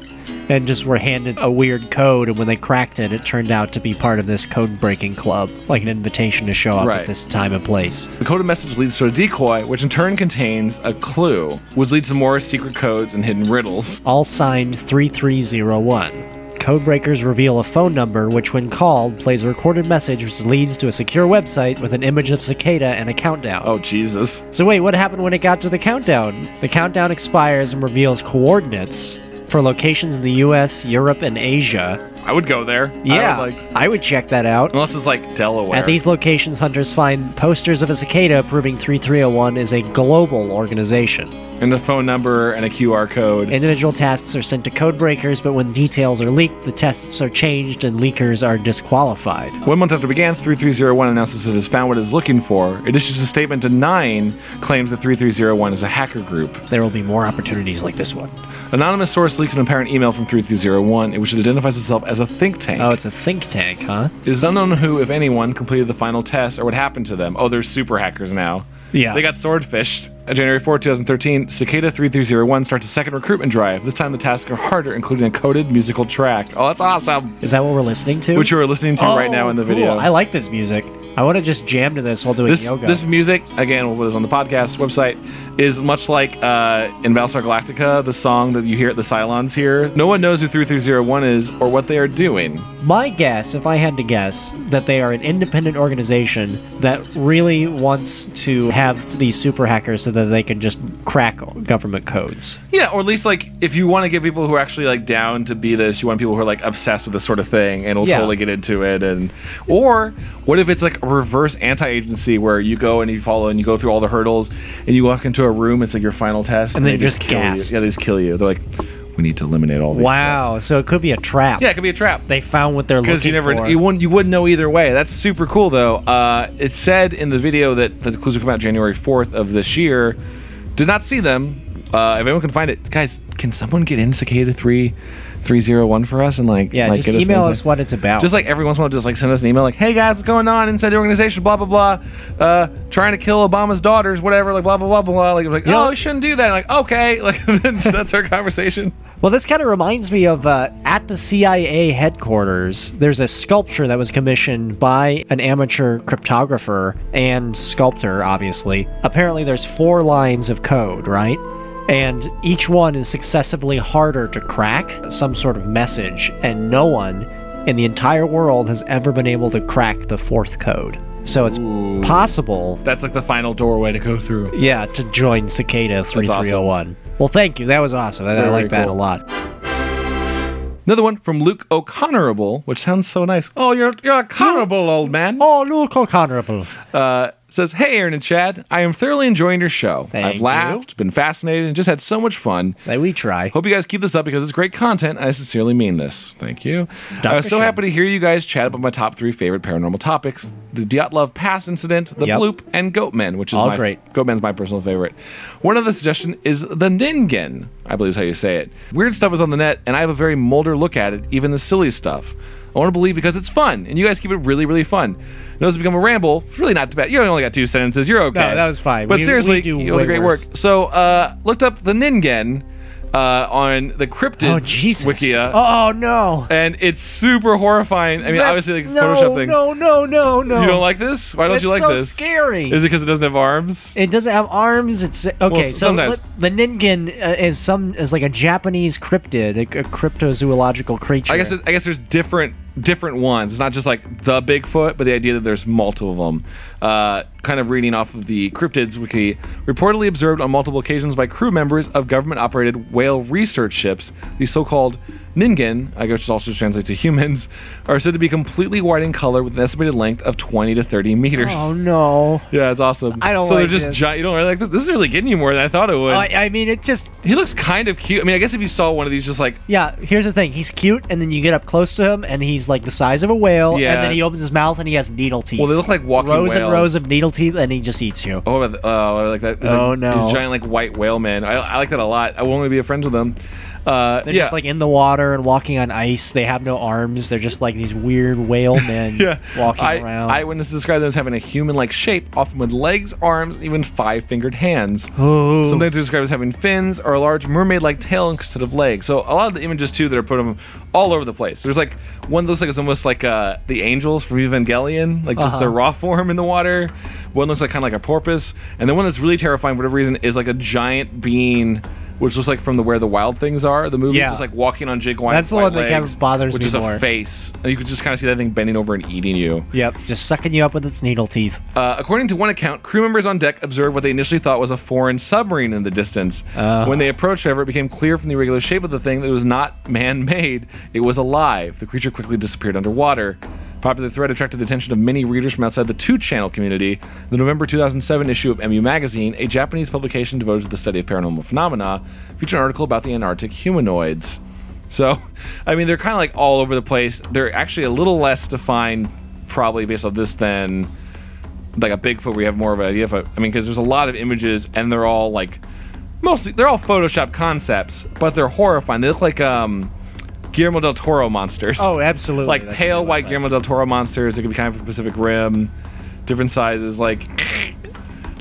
And just were handed a weird code, and when they cracked it, it turned out to be part of this code breaking club, like an invitation to show up Right. at this time and place. The coded message leads to a decoy, which in turn contains a clue, which leads to more secret codes and hidden riddles. all signed 3301. Codebreakers reveal a phone number which, when called, plays a recorded message which leads to a secure website with an image of Cicada and a countdown. Oh, Jesus. So, wait, what happened when it got to the countdown? The countdown expires and reveals coordinates for locations in the US, Europe, and Asia. I would go there. I Yeah, would, like, I would check that out. unless it's like Delaware. At these locations, hunters find posters of a cicada proving 3301 is a global organization. and a phone number and a QR code. Individual tasks are sent to code breakers, but when details are leaked, the tests are changed and leakers are disqualified. One month after it began, 3301 announces it has found what it is looking for. It issues a statement denying claims that 3301 is a hacker group. There will be more opportunities like this one. Anonymous source leaks an apparent email from 3301 in which it identifies itself as a think tank. Oh, it's a think tank, huh? It is unknown who, if anyone, completed the final test or what happened to them. Oh, they're super hackers now. Yeah. They got swordfished. On January 4, 2013, Cicada 3301 starts a second recruitment drive. This time the tasks are harder, including a coded musical track. Oh, that's awesome! Is that what we're listening to? Which you are listening to right oh, now in the Oh, cool. video. I like this music. I want to just jam to this while doing this yoga. this music again what is on the podcast website is much like uh, in Battlestar Galactica the song that you hear at the Cylons here no one knows who 3301 is or what they are doing My guess, if I had to guess, that they are an independent organization that really wants to have these super hackers so that they can just crack government codes. yeah or at least like if you want to get people who are actually like down to be this you want people who are like obsessed with this sort of thing and will Yeah. totally get into it and or what if it's like reverse anti-agency where you go and you follow and you go through all the hurdles and you walk into a room it's like your final test And they then just kill gas. you yeah they just kill you they're like we need to eliminate all these Wow, threats." so it could be a trap. yeah it could be a trap They found what they're looking for. because you never for. you wouldn't you wouldn't know either way. That's super cool though. Uh, it said in the video that the clues will come out January fourth of this year. Did not see them. Uh, if anyone can find it, guys, can someone get in Cicada three three zero one for us and like yeah, like just us email us what it's about. Just like every once in a while, just like send us an email like, "Hey guys, what's going on inside the organization? Blah blah blah. Uh, trying to kill Obama's daughters, whatever. Like blah blah blah blah. Like, like oh, we shouldn't do that. like okay, like that's our conversation. Well, this kind of reminds me of uh, at the CIA headquarters, there's a sculpture that was commissioned by an amateur cryptographer and sculptor, obviously. Apparently, there's four lines of code, right? And each one is successively harder to crack, some sort of message, and no one in the entire world has ever been able to crack the fourth code. So it's possible, That's like the final doorway to go through. yeah, to join Cicada 3301. Well, thank you. That was awesome. I, I like that cool. a lot. Another one from Luke O'Connorable, which sounds so nice. Oh, you're you're a old man. Oh, Luke O'Connorable. Uh, says, "Hey, Aaron and Chad, I am thoroughly enjoying your show. Thank I've you. laughed, been fascinated, and just had so much fun. That we try. Hope you guys keep this up because it's great content. and I sincerely mean this. Thank you. Uh, I was so happy to hear you guys chat about my top three favorite paranormal topics: the Dyatlov Pass incident, the Yep. Bloop, and Goatmen, which is All my great. Goatmen's my personal favorite. One other suggestion is the Ningen. I believe is how you say it. Weird stuff is on the net, and I have a very Mulder look at it, even the silly stuff. I want to believe because it's fun, and you guys keep it really, really fun. It has become a ramble. It's really not too bad. You only got two sentences. You're okay. No, that was fine. But We- seriously, we do you did way great worse. work. So, uh, looked up the Ningen uh, on the cryptids Oh, Jesus. wikia, Oh, no. and it's super horrifying. I mean, That's- obviously, like no, Photoshop thing. No, no, no, no. You don't like this? Why don't you like this? so this? scary. Is it because it doesn't have arms? It doesn't have arms. It's okay. so sometimes. the Ningen uh, is some is like a Japanese cryptid, a, a cryptozoological creature. I guess I guess there's different different ones. It's not just like the Bigfoot, but the idea that there's multiple of them. Uh, kind of reading off of the cryptids wiki, reportedly observed on multiple occasions by crew members of government-operated whale research ships. These so-called Ningen, I guess which also translates to humans, are said to be completely white in color with an estimated length of 20 to 30 meters. oh no. Yeah, it's awesome. I don't so like they're just this. giant. You don't really like this. This is really getting you more than I thought it would. I, I mean, it just he looks kind of cute. I mean, I guess if you saw one of these, just like yeah. Here's the thing: he's cute, and then you get up close to him, and he's like the size of a whale, Yeah. and then he opens his mouth, and he has needle teeth. well, they look like walking rows and rows of needle and he just eats you. Oh, oh, like that. Oh, like, no. These giant like white whale men. I, I like that a lot. I want to be a friend with them. Uh, They're yeah. just like in the water and walking on ice. They have no arms. They're just like these weird whale men yeah. walking I, around. Eyewitnesses describe them as having a human-like shape, often with legs, arms, and even five-fingered hands. Oh. Sometimes they're described as having fins or a large mermaid-like tail instead of legs. So a lot of the images too that are put them all over the place. There's like one that looks like it's almost like uh, the angels from Evangelion, like just Uh-huh. their raw form in the water. One looks like kind of like a porpoise, and the one that's really terrifying for whatever reason is like a giant being. Which looks like from the Where the Wild Things Are, the movie, Yeah. just like walking on Jake White. That's the white one that kind of legs, bothers which me is a face, and you could just kind of see that thing bending over and eating you. Yep, just sucking you up with its needle teeth. Uh, according to one account, crew members on deck observed what they initially thought was a foreign submarine in the distance. Uh. When they approached, however, it became clear from the irregular shape of the thing that it was not man made, it was alive. The creature quickly disappeared underwater. Popular thread attracted the attention of many readers from outside the two channel community. The November 2007 issue of MU Magazine, a Japanese publication devoted to the study of paranormal phenomena, featured an article about the Antarctic humanoids. So, I mean, they're kind of like all over the place. They're actually a little less defined, probably based on this, than like a Bigfoot where you have more of an idea. A, I mean, because there's a lot of images and they're all like mostly they're all Photoshop concepts, but they're horrifying. They look like um, Guillermo del Toro monsters. Oh, absolutely. like That's pale white. Guillermo del Toro monsters. It could be kind of from Pacific Rim, different sizes, like.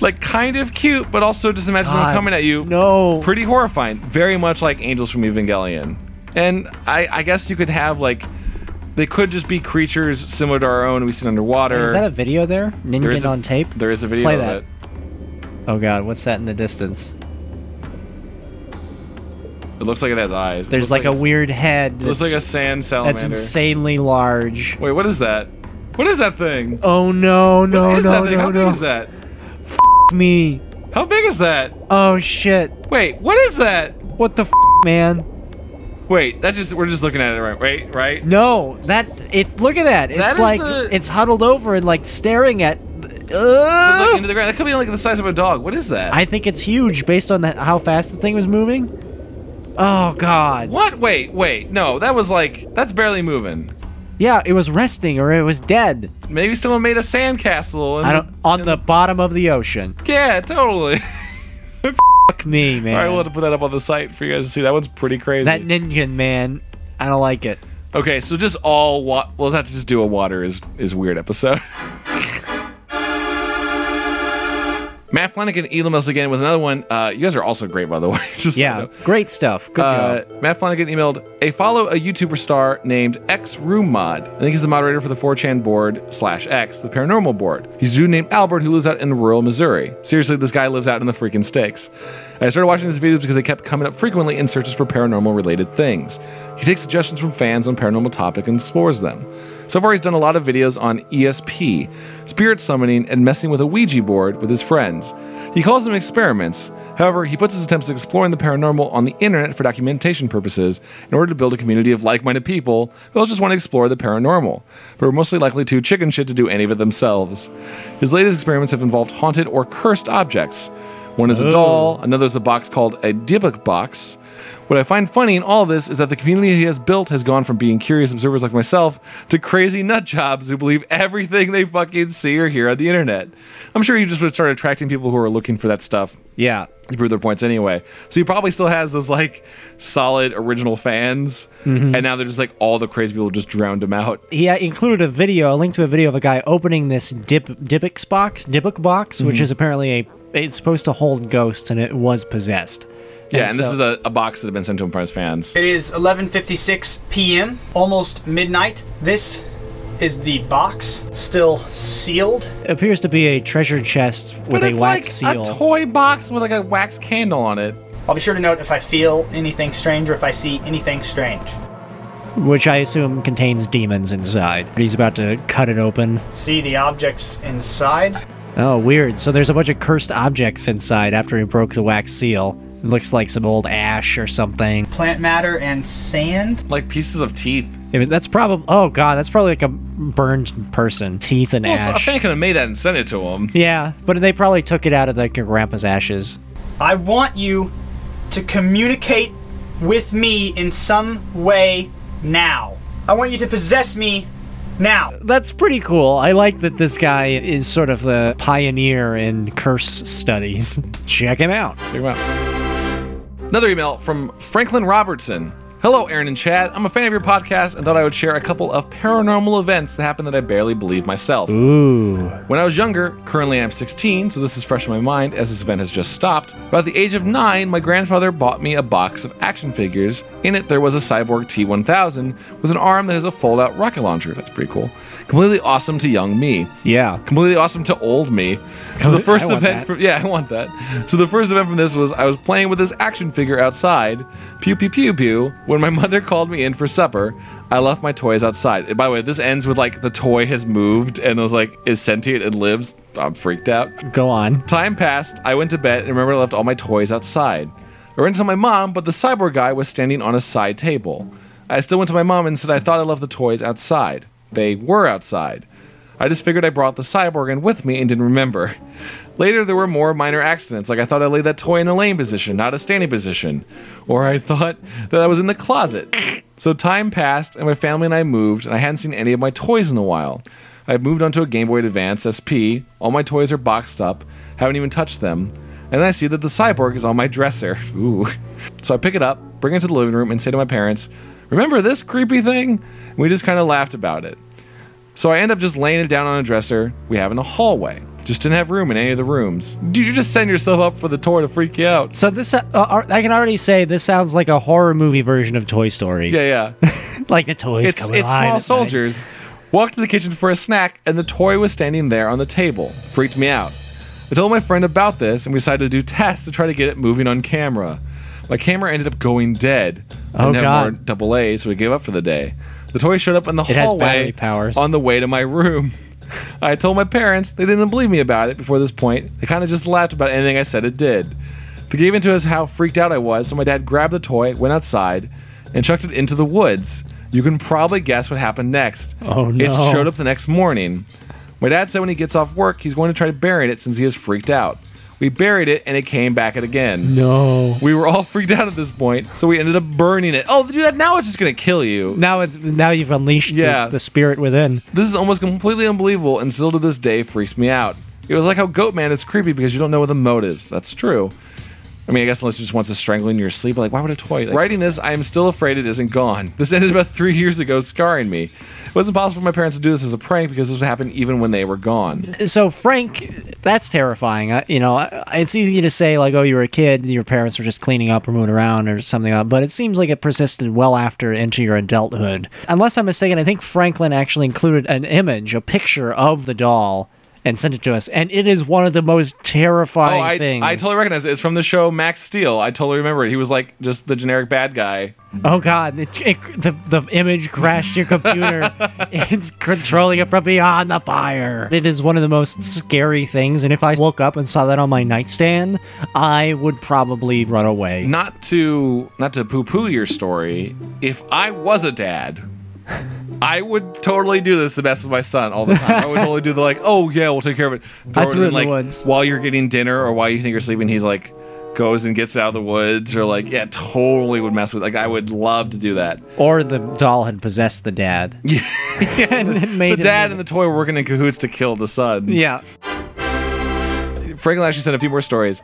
Like kind of cute, but also just imagine them coming at you. no. pretty horrifying. Very much like angels from Evangelion. And I, I guess you could have like, they could just be creatures similar to our own we see underwater. Is that a video there? There is a- on tape? There is a video Play of that. it. Oh god, what's that in the distance? It looks like it has eyes. It There's looks like, a weird head It looks like a sand salamander. that's insanely large. Wait, what is that? What is that thing? Oh no, no, what is no, that thing? no, How no. big is that? F- me. How big is that? Oh shit. Wait, what is that? What the f, man? Wait, that's just we're just looking at it right, right, right? No, that it. Look at that. It's That like the- it's huddled over and like staring at. Uh, like into the ground. That could be like the size of a dog. What is that? I think it's huge based on the, how fast the thing was moving. Oh god. what? Wait, wait. No, that was like that's barely moving. Yeah, it was resting or it was dead. Maybe someone made a sandcastle. And on the bottom of the ocean. Yeah, totally. Fuck me, man. All right, we'll have to put that up on the site for you guys to see. That one's pretty crazy. that Ningen man, I don't like it. okay, so just all wa- we'll have to just do a water is is weird episode. Matt Flanagan emailed us again with another one. Uh, you guys are also great, by the way. Just so you Yeah, know. great stuff. Good Uh, job. Matt Flanagan emailed, a follow a YouTuber star named X Room Mod. I think he's the moderator for the 4chan board slash X, the paranormal board. He's a dude named Albert who lives out in rural Missouri. Seriously, this guy lives out in the freaking sticks. I started watching his videos because they kept coming up frequently in searches for paranormal related things. He takes suggestions from fans on paranormal topic and explores them. So far, he's done a lot of videos on ESP, spirit summoning, and messing with a Ouija board with his friends. He calls them experiments. However, he puts his attempts at exploring the paranormal on the internet for documentation purposes in order to build a community of like minded people who all just want to explore the paranormal, but are mostly likely to chicken shit to do any of it themselves. His latest experiments have involved haunted or cursed objects. One is a oh. doll, another is a box called a Dybbuk box. What I find funny in all this is that the community he has built has gone from being curious observers like myself to crazy nut jobs who believe everything they fucking see or hear on the internet. I'm sure you just would start attracting people who are looking for that stuff Yeah. to prove their points anyway. So he probably still has those like solid original fans, Mm-hmm. and now they're just like all the crazy people just drowned him out. He included a video, a link to a video of a guy opening this dip Dybbuk box, Dybbuk box, which Mm-hmm. is apparently a. It's supposed to hold ghosts, and it was possessed. Yeah, and this so- is a, a box that had been sent to him by his fans. It is 11:56 p.m., almost midnight. This is the box, still sealed. It appears to be a treasure chest with But a it's wax like seal. a toy box with like a wax candle on it. I'll be sure to note if I feel anything strange or if I see anything strange. which I assume contains demons inside. He's about to cut it open. See the objects inside. Oh, weird. So there's a bunch of cursed objects inside after he broke the wax seal. It looks like some old ash or something. Plant matter and sand. Like pieces of teeth. I mean, that's probably. Oh god, that's probably like a burned person, teeth and Well, so a ash. I could have made that and sent it to him. Yeah, but they probably took it out of like your grandpa's ashes. I want you to communicate with me in some way now. I want you to possess me now. That's pretty cool. I like that this guy is sort of the pioneer in curse studies. Check him out. Check him out. Another email from Franklin Robertson. Hello, Aaron and Chad. I'm a fan of your podcast and thought I would share a couple of paranormal events that happened that I barely believe myself. Ooh. When I was younger, currently I'm 16, so this is fresh in my mind as this event has just stopped. About the age of 9, my grandfather bought me a box of action figures. In it, there was a cyborg T 1000 with an arm that has a fold out rocket launcher. That's pretty cool. Completely awesome to young me. Yeah. Completely awesome to old me. So the first event from yeah, I want that. So the first event from this was I was playing with this action figure outside, pew pew pew pew. When my mother called me in for supper, I left my toys outside. And by the way, this ends with like the toy has moved and was like is sentient and lives. I'm freaked out. Go on. Time passed. I went to bed and remember I left all my toys outside. I ran to my mom, but the cyborg guy was standing on a side table. I still went to my mom and said I thought I left the toys outside. They were outside. I just figured I brought the cyborg in with me and didn't remember. Later, there were more minor accidents, like I thought I laid that toy in a laying position, not a standing position. Or I thought that I was in the closet. So time passed, and my family and I moved, and I hadn't seen any of my toys in a while. I've moved onto a Game Boy Advance SP. All my toys are boxed up, haven't even touched them. And then I see that the cyborg is on my dresser. Ooh. So I pick it up, bring it to the living room, and say to my parents, Remember this creepy thing? And we just kind of laughed about it. So I end up just laying it down on a dresser we have in a hallway. Just didn't have room in any of the rooms. Dude, you just send yourself up for the tour to freak you out. So this, uh, uh, I can already say this sounds like a horror movie version of Toy Story. Yeah, yeah. Like the toys it's coming it's small night. soldiers. Walked to the kitchen for a snack, and the toy was standing there on the table. Freaked me out. I told my friend about this, and we decided to do tests to try to get it moving on camera. My camera ended up going dead. I Oh, God. more double A, so we gave up for the day. The toy showed up in the It hallway powers. on the way to my room. I told my parents. They didn't believe me about it before this point. They kind of just laughed about anything I said it did. They gave into us how freaked out I was, so my dad grabbed the toy, went outside, and chucked it into the woods. You can probably guess what happened next. Oh, no. It showed up the next morning. My dad said when he gets off work, he's going to try to bury it since he is freaked out. We buried it, and it came back again. No. We were all freaked out at this point, so we ended up burning it. Oh, dude, that now it's just gonna kill you. Now it's now you've unleashed Yeah. the, the spirit within. This is almost completely unbelievable, and still to this day freaks me out. It was like how Goatman is creepy because you don't know what the motives. That's true. I mean, I guess unless it just wants to strangle you in your sleep. Like, why would a toy? Like, writing this, I am still afraid it isn't gone. This ended about three years ago, scarring me. It wasn't possible for my parents to do this as a prank because this would happen even when they were gone. So Frank, that's terrifying. I, you know, it's easy to say like, oh, you were a kid, your parents were just cleaning up or moving around or something, like but it seems like it persisted well after into your adulthood. Unless I'm mistaken, I think Franklin actually included an image, a picture of the doll, and sent it to us, and it is one of the most Oh, terrifying I, things. I totally recognize it. It's from the show Max Steel. I totally remember it. He was like just the generic bad guy. Oh God! It, it, the the image crashed your computer. it's controlling it from beyond the fire. It is one of the most scary things, and if I woke up and saw that on my nightstand, I would probably run away. Not to not to poo poo your story. If I was a dad, I would totally do this the best with my son all the time. I would totally do the like, oh yeah, we'll take care of it. Throw threw it in the like woods. while you're getting dinner or while you think you're sleeping. He's like goes and gets out of the woods or like yeah, totally would mess with. Like I would love to do that. Or the doll had possessed the dad. Yeah, and it made The dad and the toy were working in cahoots to kill the son. yeah. Franklin actually sent a few more stories.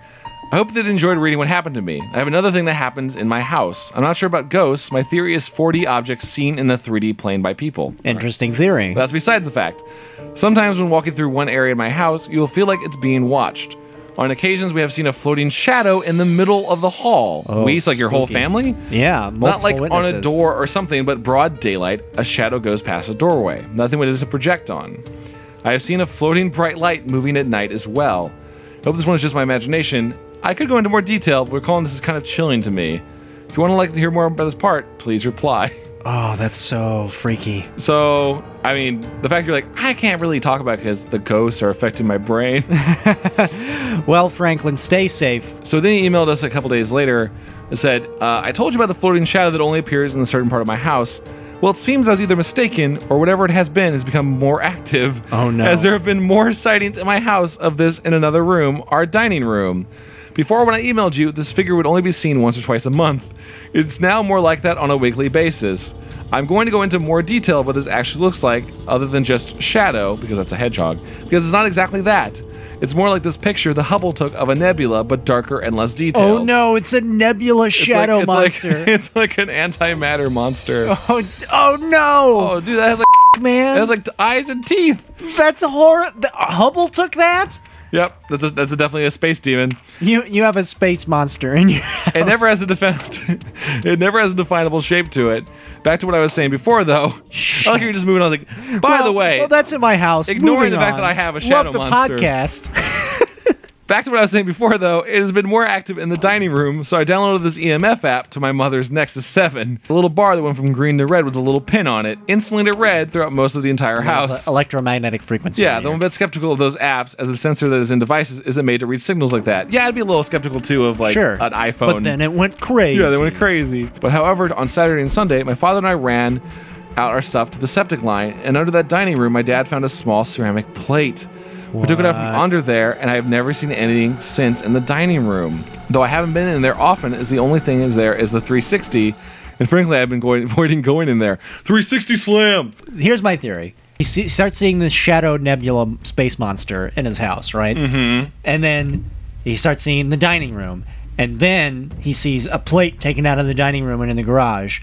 I hope that you enjoyed reading what happened to me. I have another thing that happens in my house. I'm not sure about ghosts. My theory is 4D objects seen in the 3D plane by people. Interesting theory. That's besides the fact. Sometimes when walking through one area in my house, you'll feel like it's being watched. On occasions, we have seen a floating shadow in the middle of the hall. Oh, we, so like your whole family? yeah, Not like on a door or something, but broad daylight, a shadow goes past a doorway. Nothing it to project on. I have seen a floating bright light moving at night as well. I hope this one is just my imagination. I could go into more detail, but recalling this is kind of chilling to me. If you want to like to hear more about this part, please reply. Oh, that's so freaky. So, I mean, the fact you're like, I can't really talk about because the ghosts are affecting my brain. Well, Franklin, stay safe. so then he emailed us a couple days later and said, uh, I told you about the floating shadow that only appears in a certain part of my house. Well, it seems I was either mistaken or whatever it has been has become more active. Oh, no. As there have been more sightings in my house of this in another room, our dining room. Before, when I emailed you, this figure would only be seen once or twice a month. It's now more like that on a weekly basis. I'm going to go into more detail of what this actually looks like, other than just shadow, because that's a hedgehog, because it's not exactly that. It's more like this picture the Hubble took of a nebula, but darker and less oh, detailed. Oh no, it's a nebula It's like- shadow it's monster. Like, it's like an antimatter monster. oh, oh no, Oh, dude, that has like man. it has like eyes and teeth. That's a horror. The, Hubble took that. Yep, that's a, that's a definitely a space demon. You you have a space monster in your house. It never has a defin- It never has a definable shape to it. Back to what I was saying before, though. I like you're just moving. I was like, by Well- the way, well, that's in my house. ignoring Moving the fact on. that I have a shadow Love the monster. podcast. Back to what I was saying before, though. It has been more active in the dining room, so I downloaded this EMF app to my mother's Nexus 7. A little bar that went from green to red with a little pin on it, instantly to red throughout most of the entire house. A electromagnetic frequency. Yeah, though I'm a bit skeptical of those apps as the sensor that is in devices isn't made to read signals like that. Yeah, I'd be a little skeptical too of like sure. an iPhone. But then it went crazy. yeah, they went crazy. But however, on Saturday and Sunday, my father and I ran out our stuff to the septic line, and under that dining room, my dad found a small ceramic plate. We took it out from under there, and I have never seen anything since in the dining room. Though I haven't been in there often, as the only thing is there is the 360. And frankly, I've been going, avoiding going in there. 360 slam. Here's my theory. He see, starts seeing this shadow nebula space monster in his house, right? Mm-hmm. And then he starts seeing the dining room, and then he sees a plate taken out of the dining room and in the garage.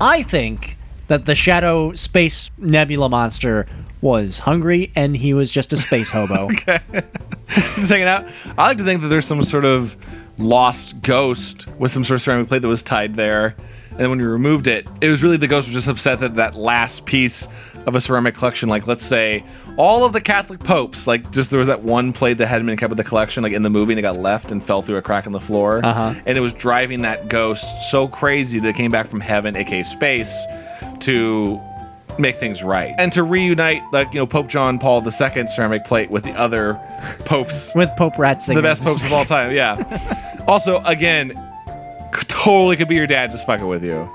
I think that the shadow space nebula monster was hungry and he was just a space hobo. okay. just hanging out. I like to think that there's some sort of lost ghost with some sort of ceramic plate that was tied there. And then when we removed it, it was really the ghost was just upset that that last piece of a ceramic collection, like let's say all of the Catholic popes, like just there was that one plate that hadn't been kept with the collection, like in the movie, and it got left and fell through a crack in the floor. Uh-huh. And it was driving that ghost so crazy that it came back from heaven, aka space, to make things right and to reunite, like you know, Pope John Paul II ceramic plate with the other popes with Pope Ratzinger. the best popes of all time. Yeah. also, again, totally could be your dad just fucking with you.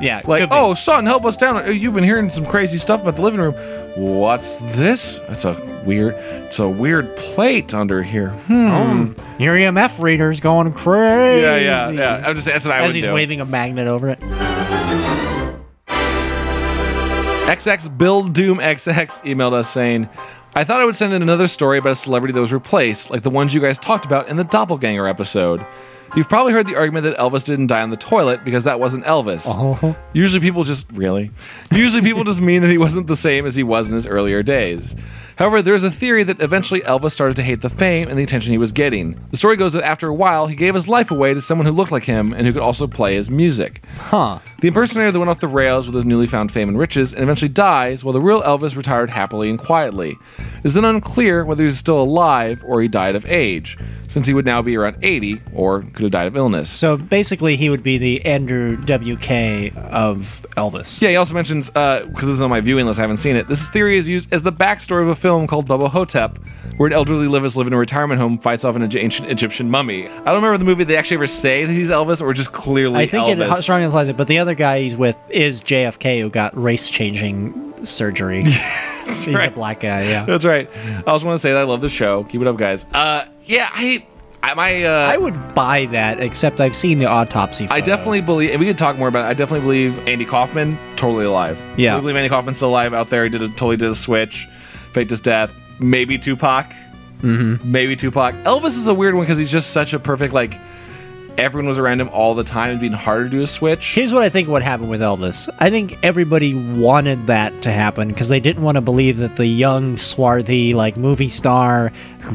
Yeah, Like, could be. oh, son, help us down. Uh, You've been hearing some crazy stuff about the living room. What's this? It's a weird. It's a weird plate under here. Hmm. your EMF reader's going crazy. Yeah, yeah, yeah. I'm just that's what I As he's do. waving a magnet over it. XX Build Doom XX emailed us saying, I thought I would send in another story about a celebrity that was replaced, like the ones you guys talked about in the Doppelganger episode. You've probably heard the argument that Elvis didn't die on the toilet because that wasn't Elvis. Oh. Usually people just really. Usually people just mean that he wasn't the same as he was in his earlier days. However, there's a theory that eventually Elvis started to hate the fame and the attention he was getting. The story goes that after a while, he gave his life away to someone who looked like him and who could also play his music. Huh. The impersonator that went off the rails with his newly found fame and riches and eventually dies, while the real Elvis retired happily and quietly. It is then unclear whether he's still alive or he died of age, since he would now be around 80 or could have died of illness. So basically, he would be the Andrew WK of Elvis. Yeah, he also mentions uh, because this is on my viewing list. I haven't seen it. This theory is used as the backstory of a film called Bubba Ho-Tep, where an elderly Elvis living in a retirement home, fights off an ancient Egyptian mummy. I don't remember the movie. They actually ever say that he's Elvis, or just clearly I think Elvis. it strongly implies it, but the other guy he's with is JFK, who got race changing surgery. he's a black guy, yeah. That's right. I also want to say that I love the show. Keep it up, guys. Uh, yeah, I, I uh, I would buy that, except I've seen the autopsy. I definitely believe, and we could talk more about it. I definitely believe Andy Kaufman totally alive. Yeah. I believe Andy Kaufman's still alive out there. He did a, totally did a switch, faked his death. Maybe Tupac. Mm-hmm. Maybe Tupac. Elvis is a weird one because he's just such a perfect like. Everyone was around him all the time and being harder to do a switch. Here's what I think would happen with Elvis. I think everybody wanted that to happen because they didn't want to believe that the young, swarthy, like movie star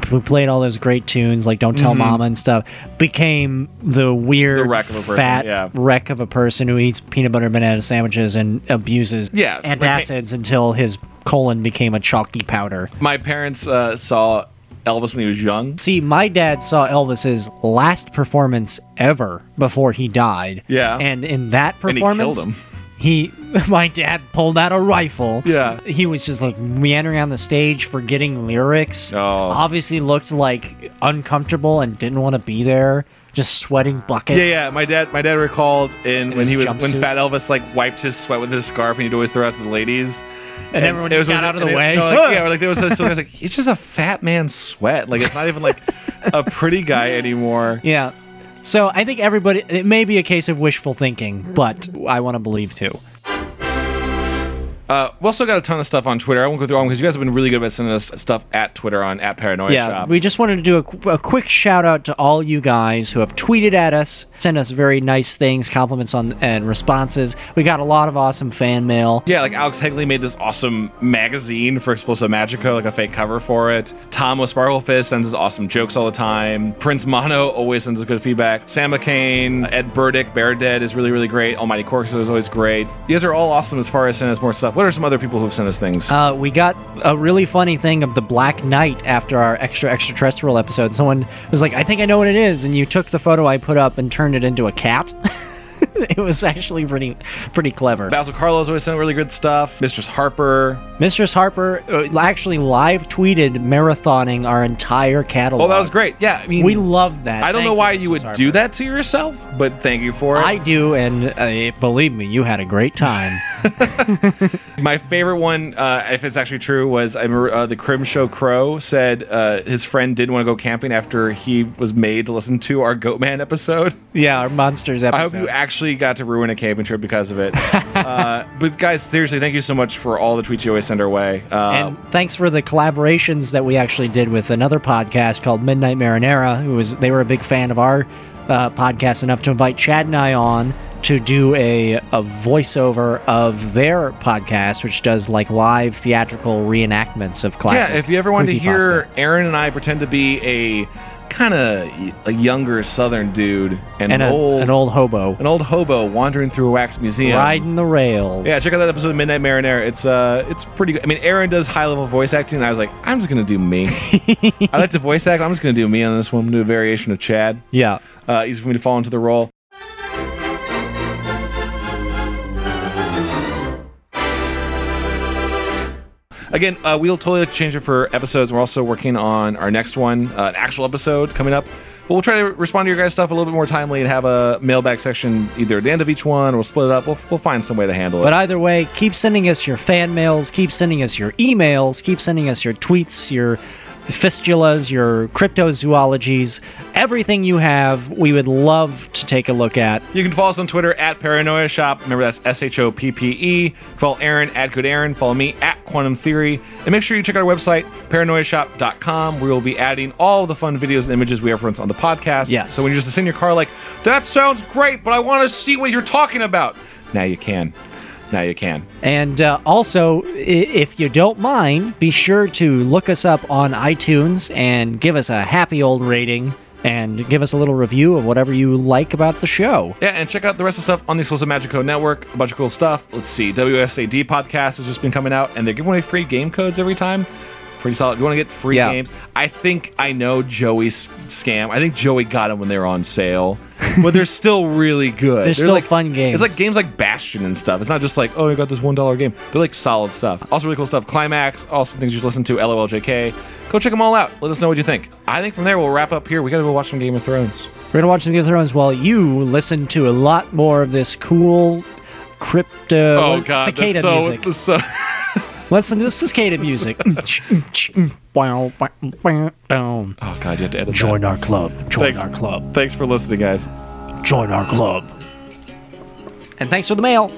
who played all those great tunes, like "Don't Tell Mama" and stuff, became the weird, Mm-hmm. The wreck of a person, fat yeah. wreck of a person who eats peanut butter banana sandwiches and abuses Yeah, antacids until his colon became a chalky powder. My parents uh, saw Elvis when he was young. See, my dad saw Elvis's last performance ever before he died. Yeah. And in that And he killed performance, him. he, my dad pulled out a rifle. Yeah. He was just like meandering on the stage, forgetting lyrics. Oh. Obviously looked like uncomfortable and didn't want to be there. Just sweating buckets. Yeah, yeah. My dad, my dad recalled in, when he was when. Fat Elvis like wiped his sweat with his scarf, and he'd always throw it out to the ladies. And everyone just was- got out of and the it- way. No, like, yeah, or, like there was a, so I was like, it's just a fat man's sweat. Like it's not even like a pretty guy anymore. Yeah. So I think everybody, it may be a case of wishful thinking, but I want to believe too. Uh, we also got a ton of stuff on Twitter. I won't go through all them because you guys have been really good about sending us stuff at Twitter on at Paranoia yeah, Shop. we just wanted to do a, a quick shout out to all you guys who have tweeted at us, sent us very nice things, compliments on and responses. We got a lot of awesome fan mail. Yeah, like Alex Hegley made this awesome magazine for Explosive Magico, like a fake cover for it. Tom with Sparklefist sends us awesome jokes all the time. Prince Mono always sends us good feedback. Sam McCain, Ed Burdick, Bear Dead is really, really great. Almighty Corks is always great. You guys are all awesome as far as sending us more stuff. What are some other people who've sent us things? Uh, we got a really funny thing of the Black Knight after our extra extraterrestrial episode. Someone was like, "I think I know what it is," and you took the photo I put up and turned it into a cat. it was actually pretty pretty clever. Basil Carlos always sent really good stuff. Mistress Harper. Mistress Harper uh, actually live tweeted marathoning our entire catalog. Oh, that was great. Yeah, I mean, We love that. I don't Thank know why you would Mistress do that to yourself, but thank you for it. I do, and uh, believe me, you had a great time. My favorite one, uh, if it's actually true, was I remember uh, the Crim Show Crow said uh, his friend didn't want to go camping after he was made to listen to our Goatman episode. yeah, our monsters episode. I hope you actually got to ruin a camping trip because of it. uh, but guys, seriously, thank you so much for all the tweets you always send our way. Uh, and thanks for the collaborations that we actually did with another podcast called Midnight Marinara, who was they were a big fan of our uh, podcast enough to invite Chad and I on to do a, a voiceover of their podcast, which does like live theatrical reenactments of classic. yeah, if you ever wanted to hear. Aaron and I pretend to be a kind of a younger Southern dude and, and an a, old an old hobo an old hobo wandering through a wax museum. riding the rails. Yeah, check out that episode of Midnight Marinara. It's uh, it's pretty good. I mean, Aaron does high level voice acting, and I was like, I'm just gonna do me. I like to voice act. I'm just gonna do me on this one. Do a variation of Chad. yeah. Uh, easy for me to fall into the role. Again, uh, we'll totally change it for episodes. We're also working on our next one, uh, an actual episode coming up. But we'll try to respond to your guys' stuff a little bit more timely and have a mailbag section either at the end of each one or we'll split it up. We'll, we'll find some way to handle it. But either way, keep sending us your fan mails, keep sending us your emails, keep sending us your tweets, your fistulas, your cryptozoologies, everything you have, we would love to take a look at. You can follow us on Twitter at Paranoia Shoppe. Remember, that's S H O P P E. Follow Aaron at Good Aaron. Follow me at Quantum Theory. And make sure you check out our website, paranoiashoppe.com, where we'll be adding all the fun videos and images we reference on the podcast. Yes. So when you're just sitting in your car, like, that sounds great, but I want to see what you're talking about. Now you can. Now you can. And uh, also, if you don't mind, be sure to look us up on iTunes and give us a happy old rating and give us a little review of whatever you like about the show. Yeah, and check out the rest of the stuff on the Explosive Magico Network. A bunch of cool stuff. Let's see. WSAD podcast has just been coming out, and they're giving away free game codes every time. Pretty solid. You want to get free Yeah. games, I think I know Joey's scam. I think Joey got them when they were on sale, but they're still really good. They're still fun games. It's like games like Bastion and stuff. It's not just like, oh, I got this one dollar game. They're like solid stuff. Also, really cool stuff. Climax, also things you should listen to. LOLJK. Go check them all out. Let us know what you think. I think from there we'll wrap up here. We got to go watch some Game of Thrones. We're going to watch some Game of Thrones while you listen to a lot more of this cool crypto Oh God, cicada so, music. that's so Listen to the cicada music. Down. Oh God, you have to edit Join that. our club. Join Thanks. our club. Thanks for listening, guys. Join our club. And thanks for the mail.